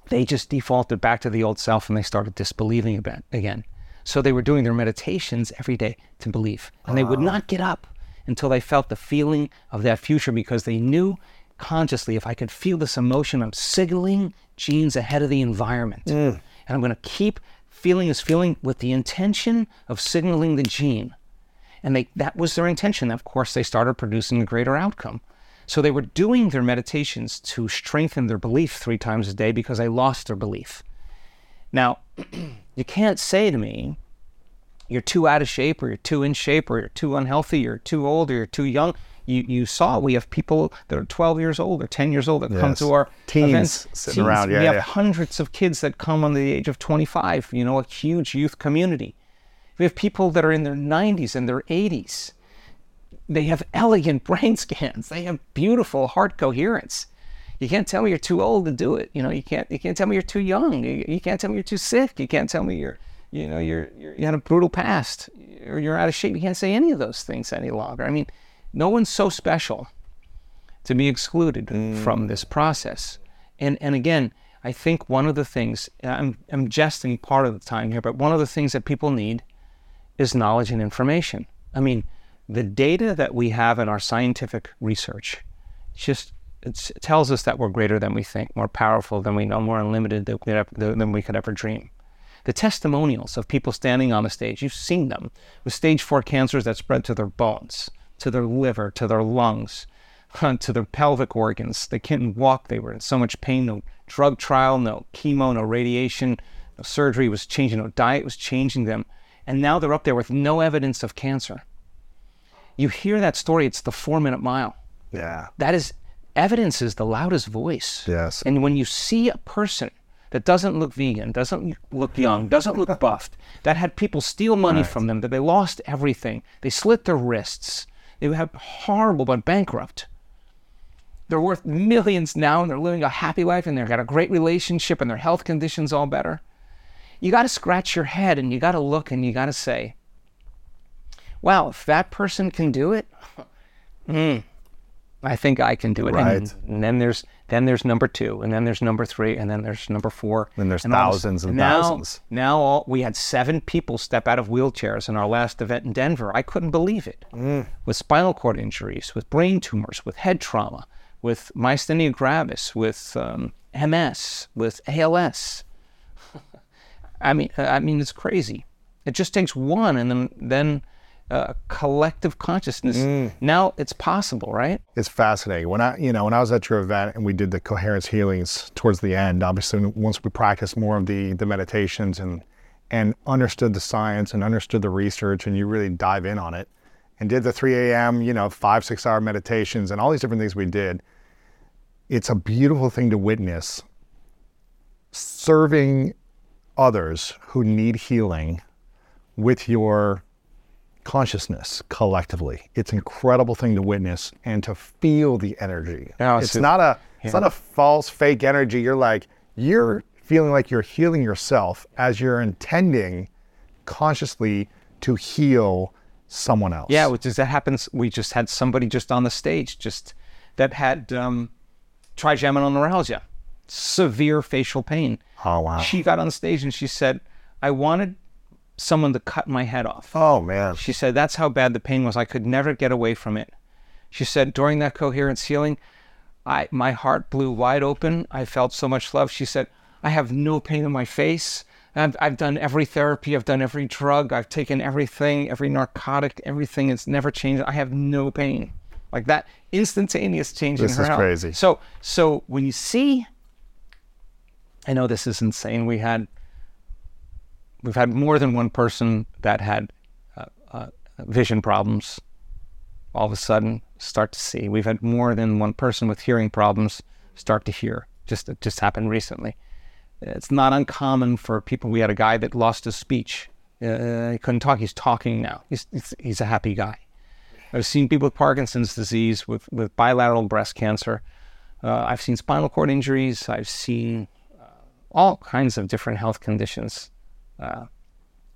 They just defaulted back to the old self and they started disbelieving again. So they were doing their meditations every day to believe. And they would not get up until they felt the feeling of that future because they knew consciously if I could feel this emotion, I'm signaling genes ahead of the environment. Hmm. And I'm going to keep feeling this feeling with the intention of signaling the gene. And they, that was their intention. Of course, they started producing a greater outcome. So they were doing their meditations to strengthen their belief three times a day because they lost their belief. Now, you can't say to me, you're too out of shape, or you're too in shape, or you're too unhealthy, or you're too old, or you're too young. You, you saw we have people that are 12 years old or 10 years old that come to our Teens events. sitting around, yeah, we have hundreds of kids that come on the age of 25. You know, a huge youth community. We have people that are in their 90s and their 80s. They have elegant brain scans. They have beautiful heart coherence. You can't tell me you're too old to do it. You know, you can't. You can't tell me you're too young. You, you can't tell me you're too sick. You can't tell me you're, you know, you're, you're you had a brutal past or you're out of shape. You can't say any of those things any longer. I mean, no one's so special to be excluded mm. from this process. And and again, I think one of the things I'm I'm jesting part of the time here, but one of the things that people need is knowledge and information. I mean, the data that we have in our scientific research just it tells us that we're greater than we think, more powerful than we know, more unlimited than we, could ever dream. The testimonials of people standing on the stage, you've seen them with stage four cancers that spread to their bones, to their liver, to their lungs, to their pelvic organs. They couldn't walk. They were in so much pain. No drug trial, no chemo, no radiation, no surgery was changing, no diet was changing them. And now they're up there with no evidence of cancer. You hear that story, it's the four minute mile. Yeah. That is evidence is the loudest voice. Yes. And when you see a person that doesn't look vegan, doesn't look young, doesn't look buffed, that had people steal money from them, that they lost everything, they slit their wrists, they have horrible but bankrupt. They're worth millions now and they're living a happy life and they've got a great relationship and their health conditions all better. You got to scratch your head and you got to look and you got to say, wow, if that person can do it, hmm, I think I can do it. And- Right. And, then there's then there's number two, and then there's number three, and then there's number four. Then there's and thousands and now, thousands. Now all, we had seven people step out of wheelchairs in our last event in Denver. I couldn't believe it. Mm. With spinal cord injuries, with brain tumors, with head trauma, with myasthenia gravis, with um, MS, with ALS. I mean, I mean, it's crazy. It just takes one, and then then uh, collective consciousness. Mm. Now it's possible, right? It's fascinating. When I, you know, when I was at your event and we did the coherence healings towards the end, obviously once we practiced more of the the meditations and and understood the science and understood the research and you really dive in on it and did the 3 a.m., you know, five, six hour meditations and all these different things we did. It's a beautiful thing to witness serving others who need healing with your consciousness collectively. It's an incredible thing to witness and to feel the energy. Yeah, it's not a it's not a false fake energy. You're like you're feeling like you're healing yourself as you're intending consciously to heal someone else. Yeah, which is that happens. We just had somebody just on the stage just that had um, trigeminal neuralgia, severe facial pain. Oh wow. She got on stage and she said, "I wanted someone to cut my head off." Oh man. She said that's how bad the pain was. I could never get away from it. She said during that coherence healing, I my heart blew wide open. I felt so much love. She said, I have no pain in my face. I've, I've done every therapy. I've done every drug. I've taken everything, every narcotic, everything. It's never changed. I have no pain. Like that instantaneous change This in her is health. crazy. So so when you see I know this is insane. We had we've had more than one person that had uh, uh, vision problems all of a sudden start to see. We've had more than one person with hearing problems start to hear. Just it just happened recently. It's not uncommon for people. We had a guy that lost his speech. Uh, he couldn't talk. He's talking now. He's, he's, he's a happy guy. I've seen people with Parkinson's disease, with, with bilateral breast cancer. Uh, I've seen spinal cord injuries. I've seen uh, all kinds of different health conditions. Uh,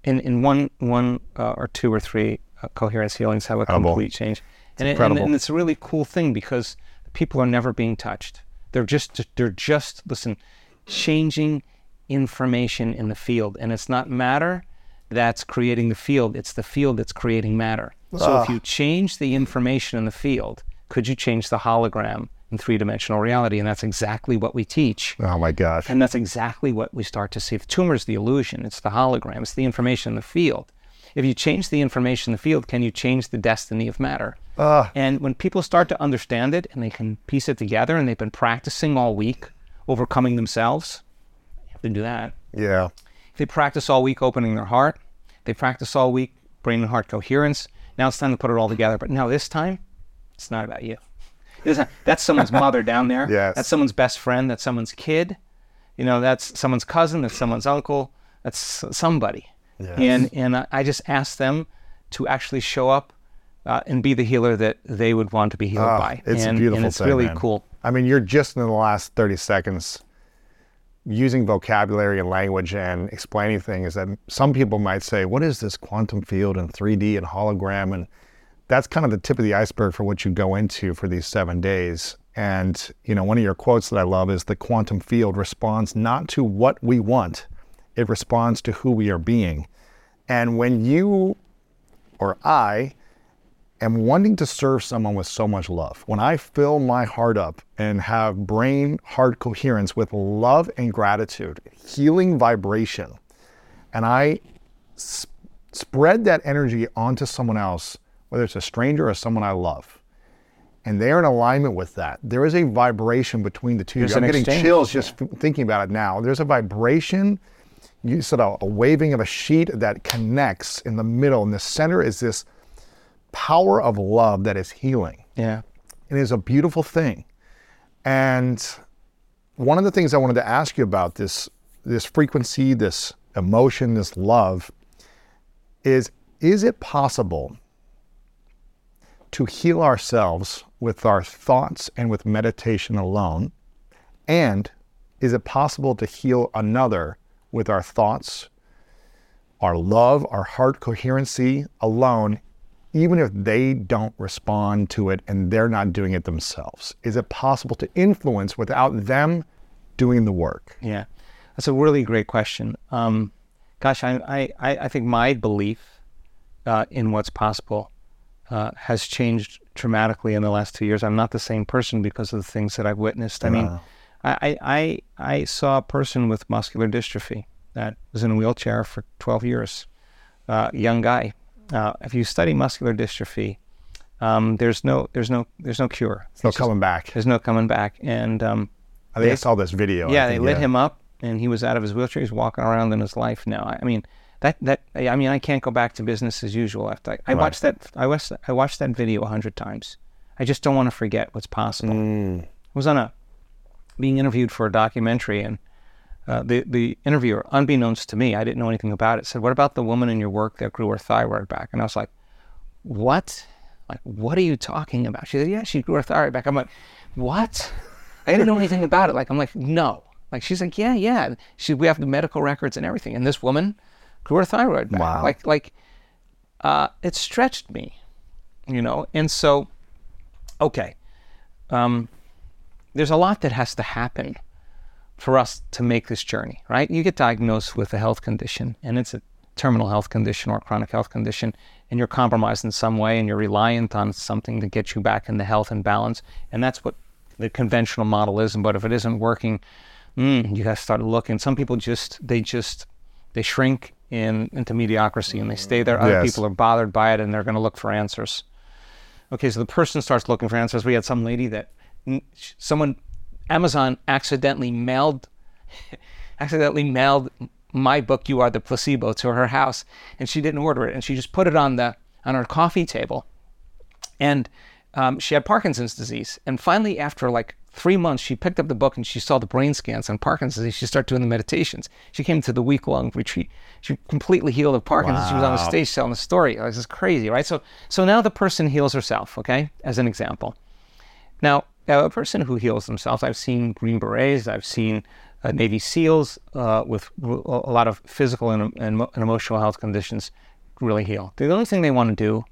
in in one one uh, or two or three uh, coherence healings have a Incredible. complete change, and, it, and and it's a really cool thing because people are never being touched. They're just they're just listen, changing information in the field, and it's not matter that's creating the field; it's the field that's creating matter. So if you change the information in the field, could you change the hologram in three-dimensional reality? And that's exactly what we teach. Oh my gosh. And that's exactly what we start to see. The tumor is the illusion, it's the hologram, it's the information in the field. If you change the information in the field, can you change the destiny of matter? and when people start to understand it and they can piece it together and they've been practicing all week overcoming themselves, you have to do that. Yeah. If they practice all week opening their heart, they practice all week brain and heart coherence. Now it's time to put it all together. But now this time, it's not about you. That's someone's mother down there. Yes. That's someone's best friend. That's someone's kid. You know, that's someone's cousin. That's someone's uncle. That's somebody. And and I- just ask them to actually show up uh, and be the healer that they would want to be healed Ah, by. it's and, beautiful and it's thing, really man. cool. I mean, you're just in the last 30 seconds using vocabulary and language and explaining things that some people might say, What is this quantum field and 3D and hologram? And that's kind of the tip of the iceberg for what you go into for these seven days. And, you know, one of your quotes that I love is the quantum field responds not to what we want, it responds to who we are being. And when you or I am wanting to serve someone with so much love, when I fill my heart up and have brain heart coherence with love and gratitude, healing vibration, and I s- spread that energy onto someone else, whether it's a stranger or someone I love, and they're in alignment with that, there is a vibration between the two. There's I'm getting exchange, chills just f- thinking about it now. There's a vibration you said a, a waving of a sheet that connects in the middle. In the center is this power of love that is healing. Yeah. It is a beautiful thing. And one of the things I wanted to ask you about this this frequency, this emotion, this love is is it possible to heal ourselves with our thoughts and with meditation alone? And is it possible to heal another with our thoughts, our love, our heart coherency alone, even if they don't respond to it and they're not doing it themselves? Is it possible to influence without them doing the work? Yeah, that's a really great question. Um, gosh, I, I, I think my belief uh, in what's possible uh, has changed dramatically in the last two years. I'm not the same person because of the things that I've witnessed. I mean, I, I, I, saw a person with muscular dystrophy that was in a wheelchair for 12 years, uh, young guy. Uh, if you study muscular dystrophy, um, there's no, there's no, there's no cure. No just- coming back. There's no coming back, and um, I think I saw this video. Yeah, they think, lit him up, and he was out of his wheelchair. He's walking around in his life now. I mean, that that I mean, I can't go back to business as usual. After I, I watched that, I watched I watched that video a hundred times. I just don't want to forget what's possible. I was on a being interviewed for a documentary, and uh, the the interviewer, unbeknownst to me, I didn't know anything about it, said, "What about the woman in your work that grew her thyroid back?" And I was like, "What? Like, what are you talking about?" She said, "Yeah, she grew her thyroid back." I'm like, "What?" I didn't know anything about it. Like, I'm like, "No." Like, she's like, "Yeah, yeah." She, we have the medical records and everything, and this woman grew her thyroid back. Wow. Like, like, uh, it stretched me, you know. And so, okay, um, there's a lot that has to happen for us to make this journey, right? You get diagnosed with a health condition, and it's a terminal health condition or a chronic health condition, and you're compromised in some way, and you're reliant on something to get you back into health and balance, and that's what the conventional model is. But if it isn't working, mm, you got to start looking. Some people just they just they shrink in into mediocrity and they stay there. Other Yes. people are bothered by it, and they're going to look for answers. Okay, so the person starts looking for answers. We had some lady that someone, Amazon accidentally mailed, accidentally mailed my book You Are the Placebo to her house and she didn't order it and she just put it on the on her coffee table. And um, she had Parkinson's disease. And finally, after like three months, she picked up the book and she saw the brain scans on Parkinson's. She started doing the meditations. She came to the week long retreat. She completely healed of Parkinson's. Wow. She was on the stage telling the story. This is crazy, right? So, so now the person heals herself, okay, as an example. Now, a person who heals themselves, I've seen Green Berets, I've seen uh, Navy SEALs uh, with a lot of physical and, and, and, emotional health conditions really heal. The only thing they want to do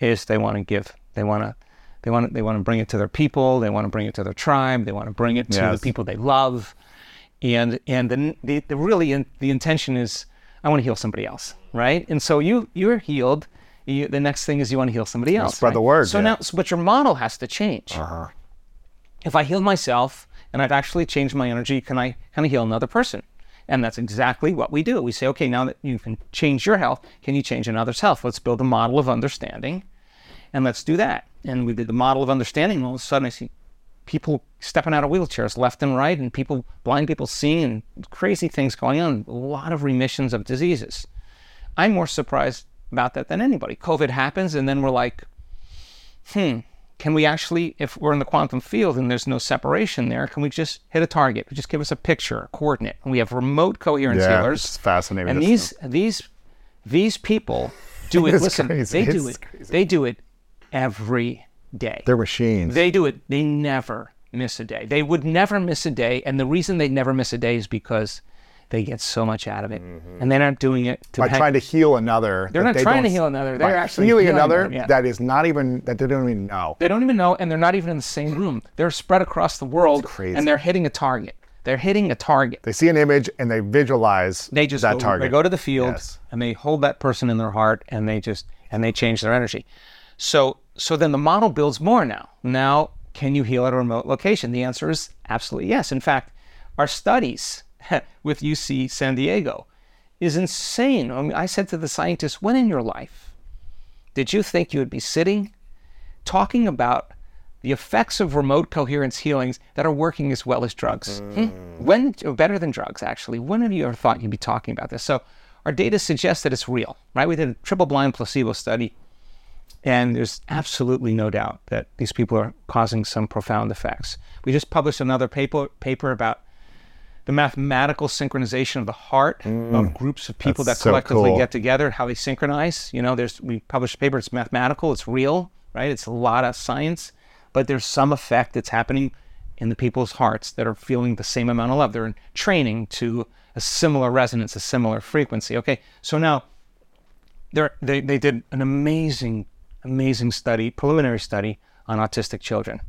is they want to give. They want to they want to, they want to bring it to their people. They want to bring it to their tribe. They want to bring it to yes. the people they love. And and the, the, the really in, the intention is I want to heal somebody else, right? And so you you're healed. You, the next thing is you want to heal somebody else. Spread right? the word. So yeah. now, so, but your model has to change. Uh-huh. If I heal myself and I've actually changed my energy, can I can I heal another person? And that's exactly what we do. We say, okay, now that you can change your health, can you change another's health? Let's build a model of understanding and let's do that. And we did the model of understanding. And all of a sudden, I see people stepping out of wheelchairs left and right, and people, blind people seeing, and crazy things going on. A lot of remissions of diseases. I'm more surprised about that than anybody. COVID happens, and then we're like, hmm, can we actually, if we're in the quantum field and there's no separation there, can we just hit a target? Just give us a picture, a coordinate. And we have remote coherence yeah, healers. It's fascinating. And these these these people do it. listen, crazy. they do it. Crazy. They do it every day. They're machines. They do it. They never miss a day. They would never miss a day, and the reason they never miss a day is because they get so much out of it, mm-hmm. and they're not doing it to by trying to heal another. They're not they trying to heal another. They're actually healing, healing another them, yeah. that is not even that they don't even know. They don't even know, and they're not even in the same room. They're spread across the world, and they're hitting a target. They're hitting a target. They see an image and they visualize they just that go, target. They go to the field yes. and they hold that person in their heart, and they just and they change their energy. So so then the model builds more now. Now, can you heal at a remote location? The answer is absolutely yes. In fact, our studies with UC San Diego is insane. I, mean, I said to the scientists, when in your life did you think you would be sitting talking about the effects of remote coherence healings that are working as well as drugs? Mm. Hmm? When, better than drugs, actually. When have you ever thought you'd be talking about this? So our data suggests that it's real, right? We did a triple blind placebo study and there's absolutely no doubt that these people are causing some profound effects. We just published another paper, paper about the mathematical synchronization of the heart mm, of groups of people that collectively so cool. get together, how they synchronize. You know, there's we published a paper, it's mathematical, it's real, right? It's a lot of science, but there's some effect that's happening in the people's hearts that are feeling the same amount of love. They're in training to a similar resonance, a similar frequency. Okay, so now they they did an amazing amazing study, preliminary study on autistic children.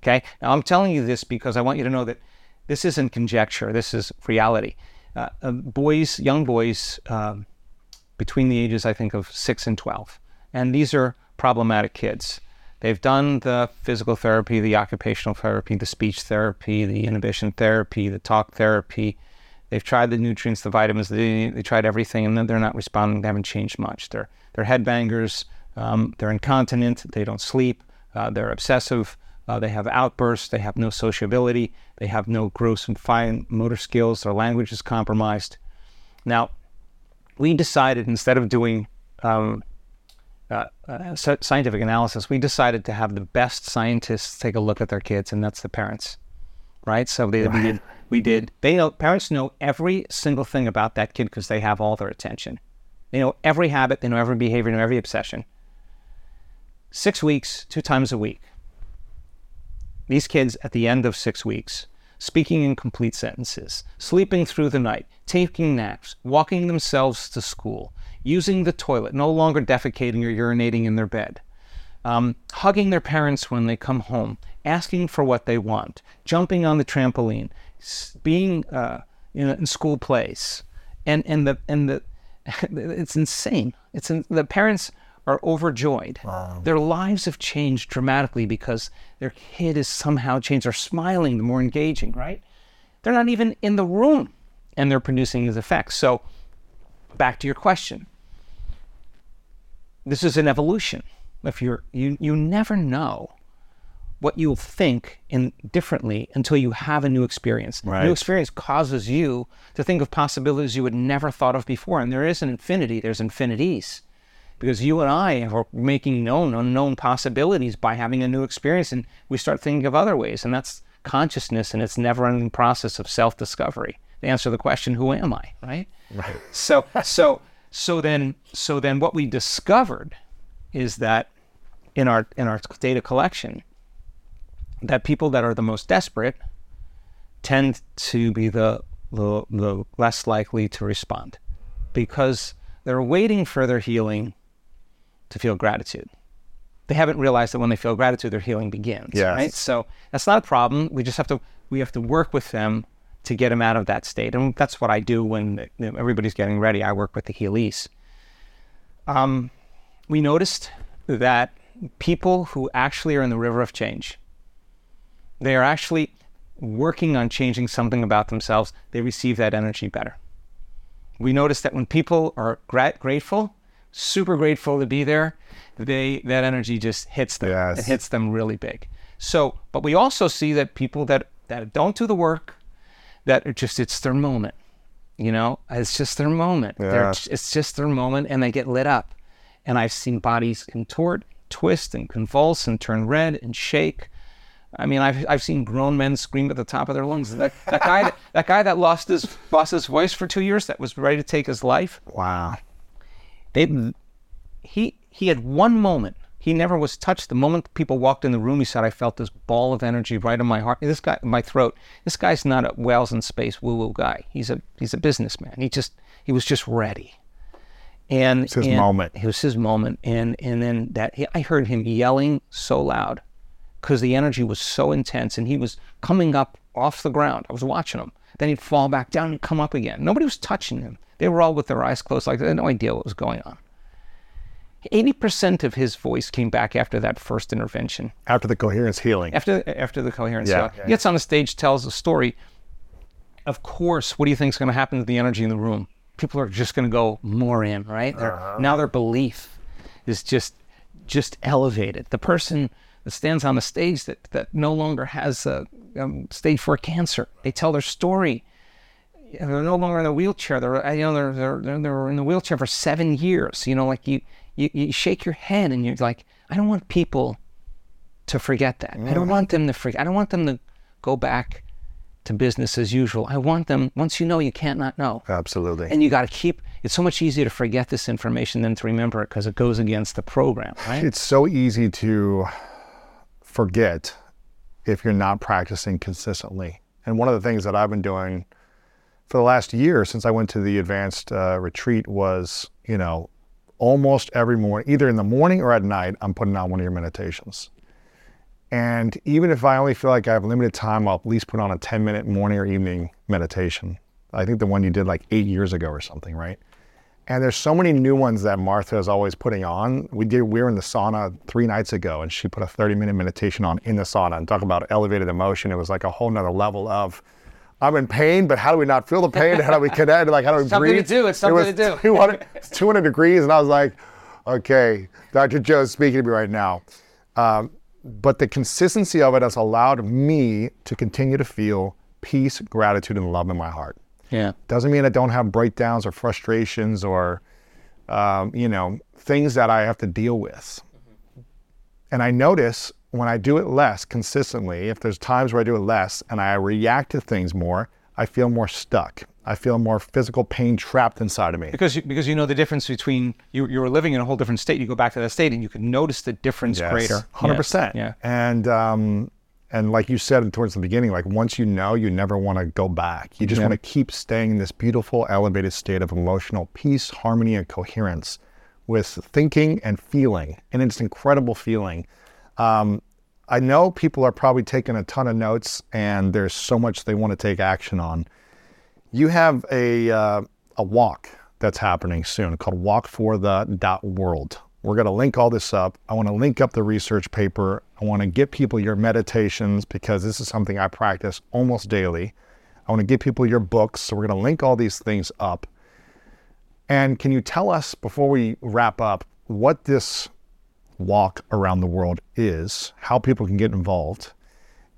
Okay? Now, I'm telling you this because I want you to know that this isn't conjecture, this is reality. Uh, uh, boys, young boys, um, between the ages, I think, of 6 and 12. And these are problematic kids. They've done the physical therapy, the occupational therapy, the speech therapy, the inhibition therapy, the talk therapy. They've tried the nutrients, the vitamins, they, they tried everything, and then they're not responding. They haven't changed much. They're, they're headbangers. Um, they're incontinent, they don't sleep, uh, they're obsessive, uh, they have outbursts, they have no sociability, they have no gross and fine motor skills, their language is compromised. Now, we decided instead of doing um, uh, uh scientific analysis, we decided to have the best scientists take a look at their kids, and that's the parents, right? So they, we did. We did. They know parents know every single thing about that kid because they have all their attention. They know every habit, they know every behavior, they know every obsession six weeks, two times a week. These kids, at the end of six weeks, speaking in complete sentences, sleeping through the night, taking naps, walking themselves to school, using the toilet, no longer defecating or urinating in their bed, um, hugging their parents when they come home, asking for what they want, jumping on the trampoline, being uh, in, in, school plays, and and the and the it's insane. It's in, the parents are overjoyed. Wow. Their lives have changed dramatically because their kid is somehow changed. They're smiling, they're more engaging, right? They're not even in the room and they're producing these effects. So, back to your question. This is an evolution. If you're you you never know what you'll think in differently until you have a new experience. Right. New experience causes you to think of possibilities you had never thought of before. And there is an infinity, there's infinities. Because you and I are making known unknown possibilities by having a new experience, and we start thinking of other ways. And that's consciousness and its never ending process of self discovery. To answer the question, who am I? Right? Right. So so so then so then what we discovered is that in our in our data collection that people that are the most desperate tend to be the the, the less likely to respond because they're waiting for their healing to feel gratitude. They haven't realized that when they feel gratitude, their healing begins. Yes. Right. So that's not a problem. We just have to we have to work with them to get them out of that state, and that's what I do when you know, everybody's getting ready. I work with the healies. Um, we noticed that people who actually are in the river of change, they are actually working on changing something about themselves. They receive that energy better. We noticed that when people are gra- grateful, super grateful to be there, they that energy just hits them. Yes. It hits them really big. So, but we also see that people that that don't do the work, that are just it's their moment. You know, it's just their moment. They're- Yes. it's just their moment, and they get lit up. And I've seen bodies contort, twist, and convulse, and turn red and shake. I mean, I've, I've seen grown men scream at the top of their lungs. That, that guy, that, that guy that lost his boss's voice for two years, that was ready to take his life. Wow. They, he he had one moment. He never was touched. The moment people walked in the room, he said, "I felt this ball of energy right in my heart. This guy, my throat. This guy's not a Wells in space woo woo guy. He's a he's a businessman. He just he was just ready." And It's his and moment. It was his moment, and and then that he, I heard him yelling so loud because the energy was so intense, and he was coming up off the ground. I was watching him. Then he'd fall back down and come up again. Nobody was touching him. They were all with their eyes closed, like they had no idea what was going on. 80% of his voice came back after that first intervention. After the coherence healing. After after the coherence, Yeah. yeah. he gets on the stage, tells a story. Of course, what do you think is going to happen to the energy in the room? People are just going to go more in, right? Their- Now their belief is just just elevated. The person that stands on the stage that that no longer has a um, stage four cancer, they tell their story. They're no longer in a wheelchair. They're you know they're they're, they're, in the wheelchair for seven years. You know, like you, you you shake your head and you're like, I don't want people to forget that. I don't want them to forget. I don't want them to go back to business as usual. I want them, once you know, you can't not know. Absolutely. And you got to keep, it's so much easier to forget this information than to remember it because it goes against the program, right? It's so easy to forget if you're not practicing consistently. And one of the things that I've been doing for the last year since I went to the advanced uh, retreat was, you know, almost every morning, either in the morning or at night, I'm putting on one of your meditations. And even if I only feel like I have limited time, I'll at least put on a 10 minute morning or evening meditation. I think the one you did like eight years ago or something, right? And there's so many new ones that Martha is always putting on. We did we were in the sauna three nights ago and she put a 30 minute meditation on in the sauna and talk about elevated emotion. It was like a whole nother level of I'm in pain, but how do we not feel the pain? How do we connect? Like how do we Something to do. It's something was to do. 200, 200 degrees, and I was like, okay, Dr. Joe's speaking to me right now. Um, but the consistency of it has allowed me to continue to feel peace, gratitude, and love in my heart. yeah. Doesn't mean I don't have breakdowns or frustrations or, um, you know, things that I have to deal with. And I notice when I do it less consistently, if there's times where I do it less and I react to things more, I feel more stuck. I feel more physical pain trapped inside of me. Because you, because you know the difference between you you were living in a whole different state. You go back to that state and you can notice the difference greater. Hundred Yes. percent. Yeah. And um, and like you said towards the beginning, like once you know, you never want to go back. You just Yeah. want to keep staying in this beautiful, elevated state of emotional peace, harmony, and coherence with thinking and feeling. And it's an incredible feeling. Um, I know people are probably taking a ton of notes, and there's so much they want to take action on. You have a uh, a walk that's happening soon called Walk for the dot World. We're going to link all this up. I want to link up the research paper. I want to get people your meditations because this is something I practice almost daily. I want to give people your books. So we're going to link all these things up. And can you tell us before we wrap up what this walk around the world is, how people can get involved,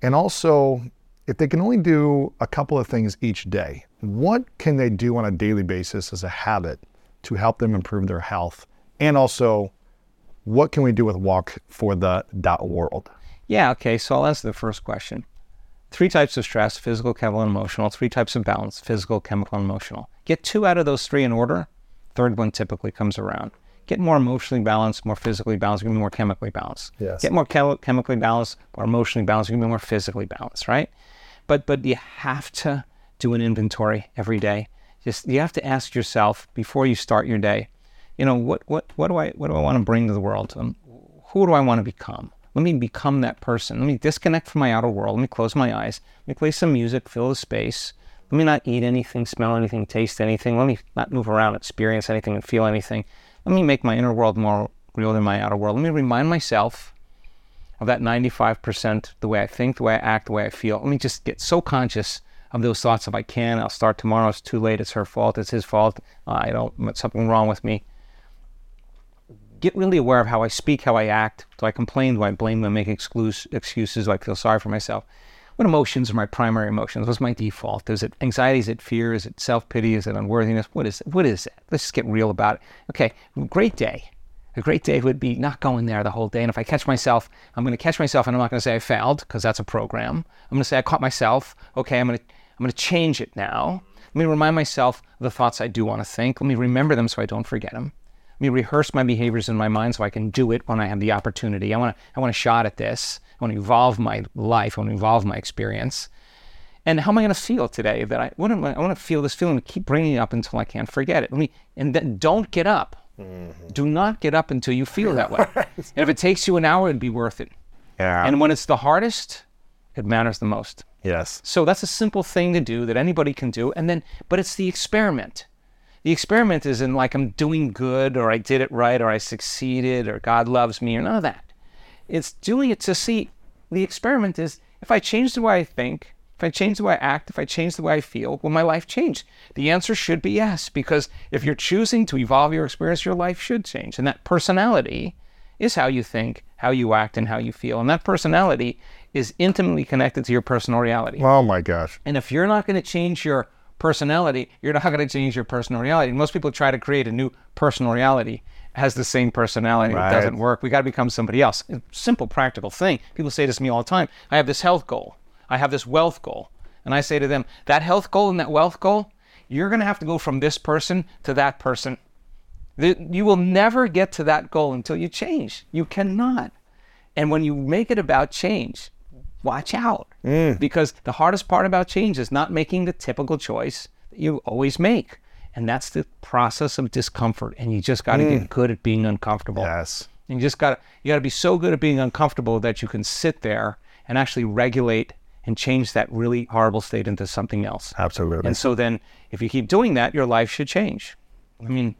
and also if they can only do a couple of things each day, what can they do on a daily basis as a habit to help them improve their health? And also, what can we do with Walk for the dot world? Yeah, okay. So I'll answer the first question. Three types of stress physical, chemical, and emotional. Three types of balance physical, chemical, and emotional. Get two out of those three in order. Third one typically comes around. Get more emotionally balanced, more physically balanced, you're be more chemically balanced. Yes. Get more chemi- chemically balanced, more emotionally balanced, you're be more physically balanced, right? But but you have to do an inventory every day. Just you have to ask yourself before you start your day, you know, what what what do I what do I want to bring to the world? Um, who do I want to become? Let me become that person. Let me disconnect from my outer world. Let me close my eyes. Let me play some music, fill the space. Let me not eat anything, smell anything, taste anything. Let me not move around, experience anything, and feel anything. Let me make my inner world more real than my outer world. Let me remind myself of that 95%, the way I think, the way I act, the way I feel. Let me just get so conscious of those thoughts if I can. I'll start tomorrow. It's too late. It's her fault. It's his fault. Uh, I don't, something wrong with me. Get really aware of how I speak, how I act. Do I complain? Do I blame? Do I make excuse, excuses? Do I feel sorry for myself? What emotions are my primary emotions? What's my default? Is it anxiety? Is it fear? Is it self pity? Is it unworthiness? What is it? What is it? Let's just get real about it. Okay, great day. A great day would be not going there the whole day. And if I catch myself, I'm going to catch myself, and I'm not going to say I failed because that's a program. I'm going to say I caught myself. Okay, I'm going to I'm going to change it now. Let me remind myself of the thoughts I do want to think. Let me remember them so I don't forget them. Let me rehearse my behaviors in my mind so I can do it when I have the opportunity. I want to I want a shot at this. I want to evolve my life. I want to evolve my experience. And how am I going to feel today? That I, what am I, I want to feel this feeling. Keep bringing it up until I can't forget it. Let me, and then don't get up. Mm-hmm. Do not get up until you feel that way. and if it takes you an hour, it'd be worth it. Yeah. And when it's the hardest, it matters the most. yes. So that's a simple thing to do that anybody can do. And then, but it's the experiment. The experiment isn't like I'm doing good or I did it right or I succeeded or God loves me or none of that. It's doing it to see the experiment is if I change the way I think, if I change the way I act, if I change the way I feel, will my life change? The answer should be yes, because if you're choosing to evolve your experience, your life should change. And that personality is how you think, how you act, and how you feel. And that personality is intimately connected to your personal reality. Oh my gosh. And if you're not going to change your personality, you're not going to change your personal reality. Most people try to create a new personal reality has the same personality. Right. It doesn't work. We got to become somebody else. A simple, practical thing. People say this to me all the time. I have this health goal. I have this wealth goal. And I say to them, that health goal and that wealth goal, you're going to have to go from this person to that person. You will never get to that goal until you change. You cannot. And when you make it about change, watch out. Mm. Because the hardest part about change is not making the typical choice that you always make. And that's the process of discomfort. And you just got to get mm. good at being uncomfortable. Yes. And You just got to you got to be so good at being uncomfortable that you can sit there and actually regulate and change that really horrible state into something else. Absolutely. And so then if you keep doing that, your life should change. I mean,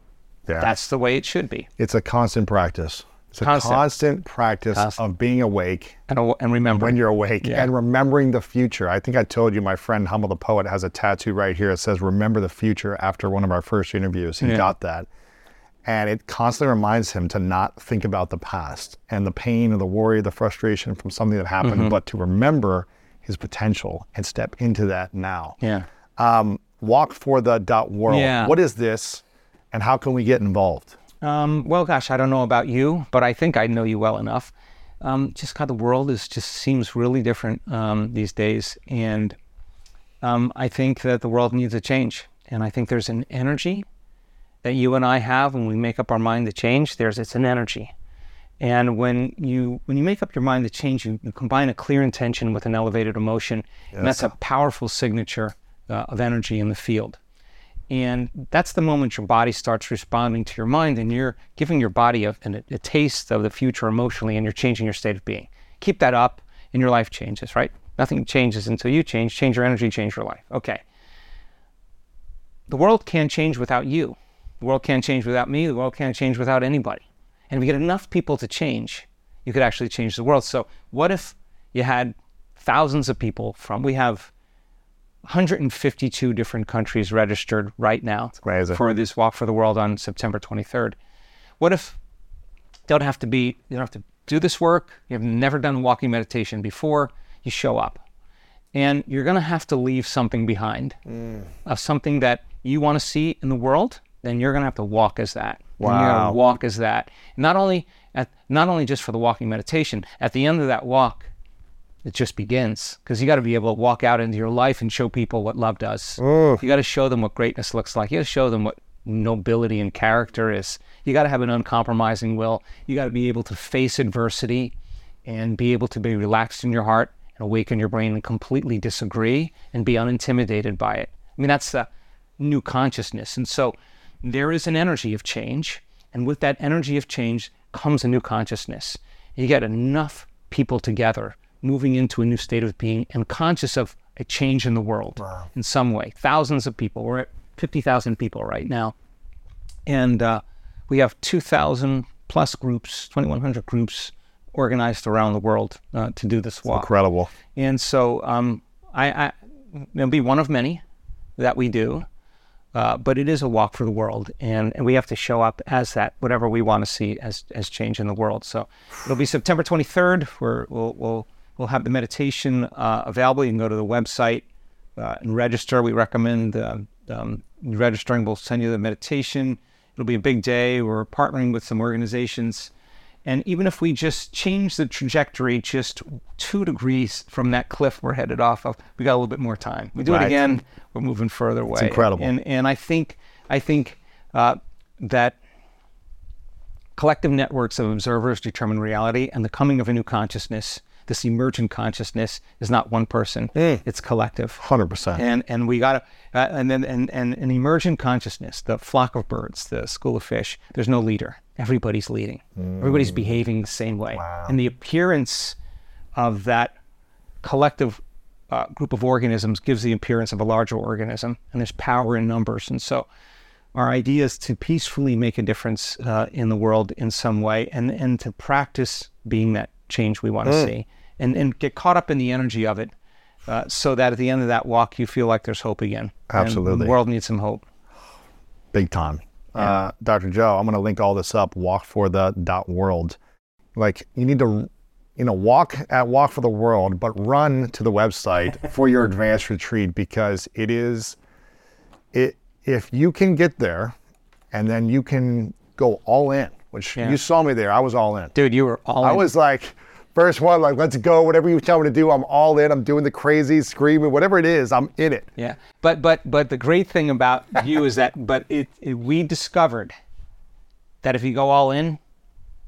Yeah. that's the way it should be. it's a constant practice. It's a Constant. constant practice Constant. of being awake And, and remember, when you're awake Yeah. and remembering the future. I think I told you my friend Humble the Poet has a tattoo right here that says remember the future after one of our first interviews. He Yeah. got that. And it constantly reminds him to not think about the past and the pain and the worry, the frustration from something that happened, Mm-hmm. but to remember his potential and step into that now. yeah. Um, walk for the dot world. Yeah. What is this and how can we get involved? Um, well, gosh, I don't know about you, but I think I know you well enough. Um, just how the world is just seems really different um, these days, and um, I think that the world needs a change. And I think there's an energy that you and I have when we make up our mind to change. There's it's an energy, and when you when you make up your mind to change, you, you combine a clear intention with an elevated emotion, and that's a powerful signature uh, of energy in the field. And that's the moment your body starts responding to your mind, and you're giving your body a, a, a taste of the future emotionally, and you're changing your state of being. Keep that up, and your life changes, right? Nothing changes until you change. Change your energy, change your life. Okay. The world can't change without you. The world can't change without me. The world can't change without anybody. And if you get enough people to change, you could actually change the world. So, what if you had thousands of people from, we have 152 different countries registered right now for this Walk for the World on September 23rd. What if don't have to be you don't have to do this work. You've never done walking meditation before. You show up, and you're going to have to leave something behind mm. of something that you want to see in the world. Then you're going to have to walk as that. And you're going Wow. to walk as that. Not only at not only just for the walking meditation. At the end of that walk, it just begins because you got to be able to walk out into your life and show people what love does. You got to show them what greatness looks like. You got to show them what nobility and character is. You got to have an uncompromising will. You got to be able to face adversity and be able to be relaxed in your heart and awaken your brain and completely disagree and be unintimidated by it. I mean, that's the new consciousness. And so there is an energy of change. And with that energy of change comes a new consciousness. You get enough people together moving into a new state of being and conscious of a change in the world in some way. Thousands of people. We're at 50,000 people right now. And uh, we have 2,000 plus groups, 2,100 groups organized around the world uh, to do this walk. Incredible. And so um, I, I, it'll be one of many that we do, uh, but it is a walk for the world, and, and we have to show up as that, whatever we want to see as, as change in the world. So it'll be September 23rd. Where we'll, we'll, we'll have the meditation uh, available. You can go to the website uh, and register. We recommend uh, um, registering. We'll send you the meditation. It'll be a big day. We're partnering with some organizations. And even if we just change the trajectory just two degrees from that cliff we're headed off of, we got a little bit more time. We do Right. it again, we're moving further away. incredible. And and I think I think uh, that collective networks of observers determine reality, and the coming of a new consciousness, this emergent consciousness, is not one person; it's collective. 100%. And and we got to, uh, and then and and an emergent consciousness, the flock of birds, the school of fish. There's no leader. Everybody's leading. Everybody's behaving the same way. Wow. And the appearance of that collective uh, group of organisms gives the appearance of a larger organism, and there's power in numbers. And so, our idea is to peacefully make a difference uh, in the world in some way, and and to practice being that change we want to see, and and get caught up in the energy of it, uh, so that at the end of that walk, you feel like there's hope again. And Absolutely. the world needs some hope. big time. Uh, Dr. Joe, I'm going to link all this up. Walk for the dot world. Like you need to, you know, walk at Walk for the World, but run to the website for your advanced retreat because it is, it if you can get there, and then you can go all in. Which Yeah. you saw me there. I was all in. Dude, you were all I in. was like, first one, like, let's go. Whatever you tell me to do, I'm all in. I'm doing the crazy, screaming, whatever it is, I'm in it. Yeah, but but but the great thing about you is that but it, it we discovered that if you go all in,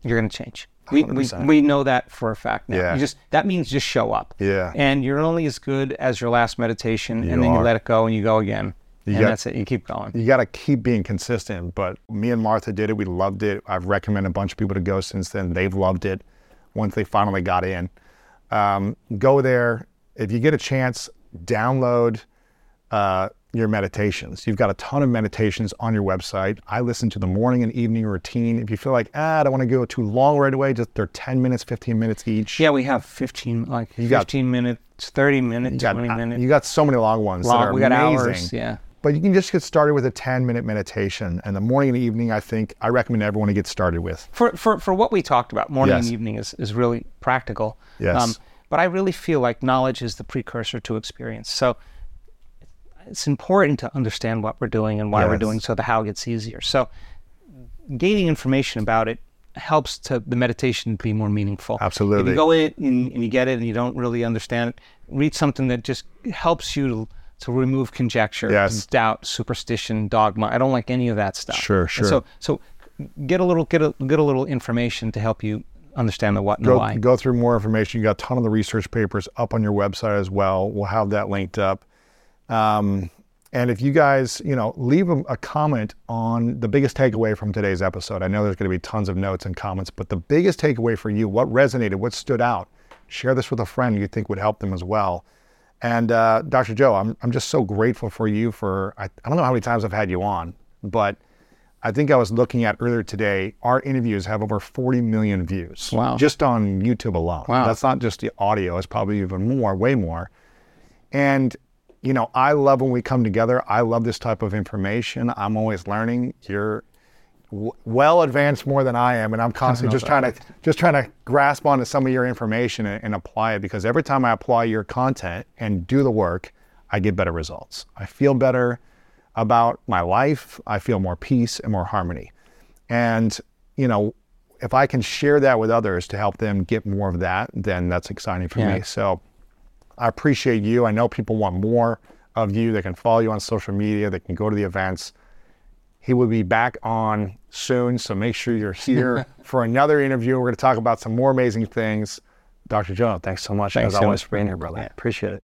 you're going to change. We, we 100%. we know that for a fact now. Yeah. You just that means just show up. Yeah. And you're only as good as your last meditation, You and then are. you let it go and you go again, and got- that's it. You keep going. you got to keep being consistent. But me and Martha did it. We loved it. I've recommended a bunch of people to go since then. They've loved it once they finally got in. Um, go there. If you get a chance, download uh, your meditations. You've got a ton of meditations on your website. I listen to the morning and evening routine. If you feel like, ah, I don't want to go too long right away, just they're 10 minutes, 15 minutes each. Yeah, we have 15 like got- 15 minutes, 30 minutes, You got, 20 minutes. you got so many long ones that long. We got amazing. hours. Yeah. But you can just get started with a 10 minute meditation. And the morning and evening, I think I recommend everyone to get started with. for, for, for what we talked about, morning Yes. and evening is, is really practical. Um, Yes. but I really feel like knowledge is the precursor to experience. So it's important to understand what we're doing and why we're doing so the how gets easier. So gaining information about it helps to the meditation be more meaningful. Absolutely. If you go in and, and you get it and you don't really understand it, read something that just helps you to, to remove conjecture, Yes. doubt, superstition, dogma. I don't like any of that stuff. Sure, And sure. so so get a little get a get a little information to help you understand the what and the Go, why. go through more information. You got a ton of the research papers up on your website as well. We'll have that linked up. Um, and if you guys, you know, leave a, a comment on the biggest takeaway from today's episode. I know there's going to be tons of notes and comments, but the biggest takeaway for you, what resonated, what stood out, share this with a friend you think would help them as well. And uh, Dr. Joe, I'm, I'm just so grateful for you for, I, I don't know how many times I've had you on, but I think I was looking at earlier today, our interviews have over 40 million views. Wow. Just on YouTube alone. Wow. That's not just the audio, it's probably even more, way more. And, you know, I love when we come together. I love this type of information. I'm always learning. You're, w- well advanced more than I am, and I'm constantly just trying to just trying to grasp onto some of your information and, and apply it because every time I apply your content and do the work, I get better results. I feel better about my life. I feel more peace and more harmony. And you know, if I can share that with others to help them get more of that, then that's exciting for Yeah. me. So I appreciate you. I know people want more of you. They can follow you on social media. They can go to the events. He will be back on soon, so make sure you're here for another interview. We're going to talk about some more amazing things. Dr. Joe, thanks so much Thanks as so always much for being here, brother. Appreciate it.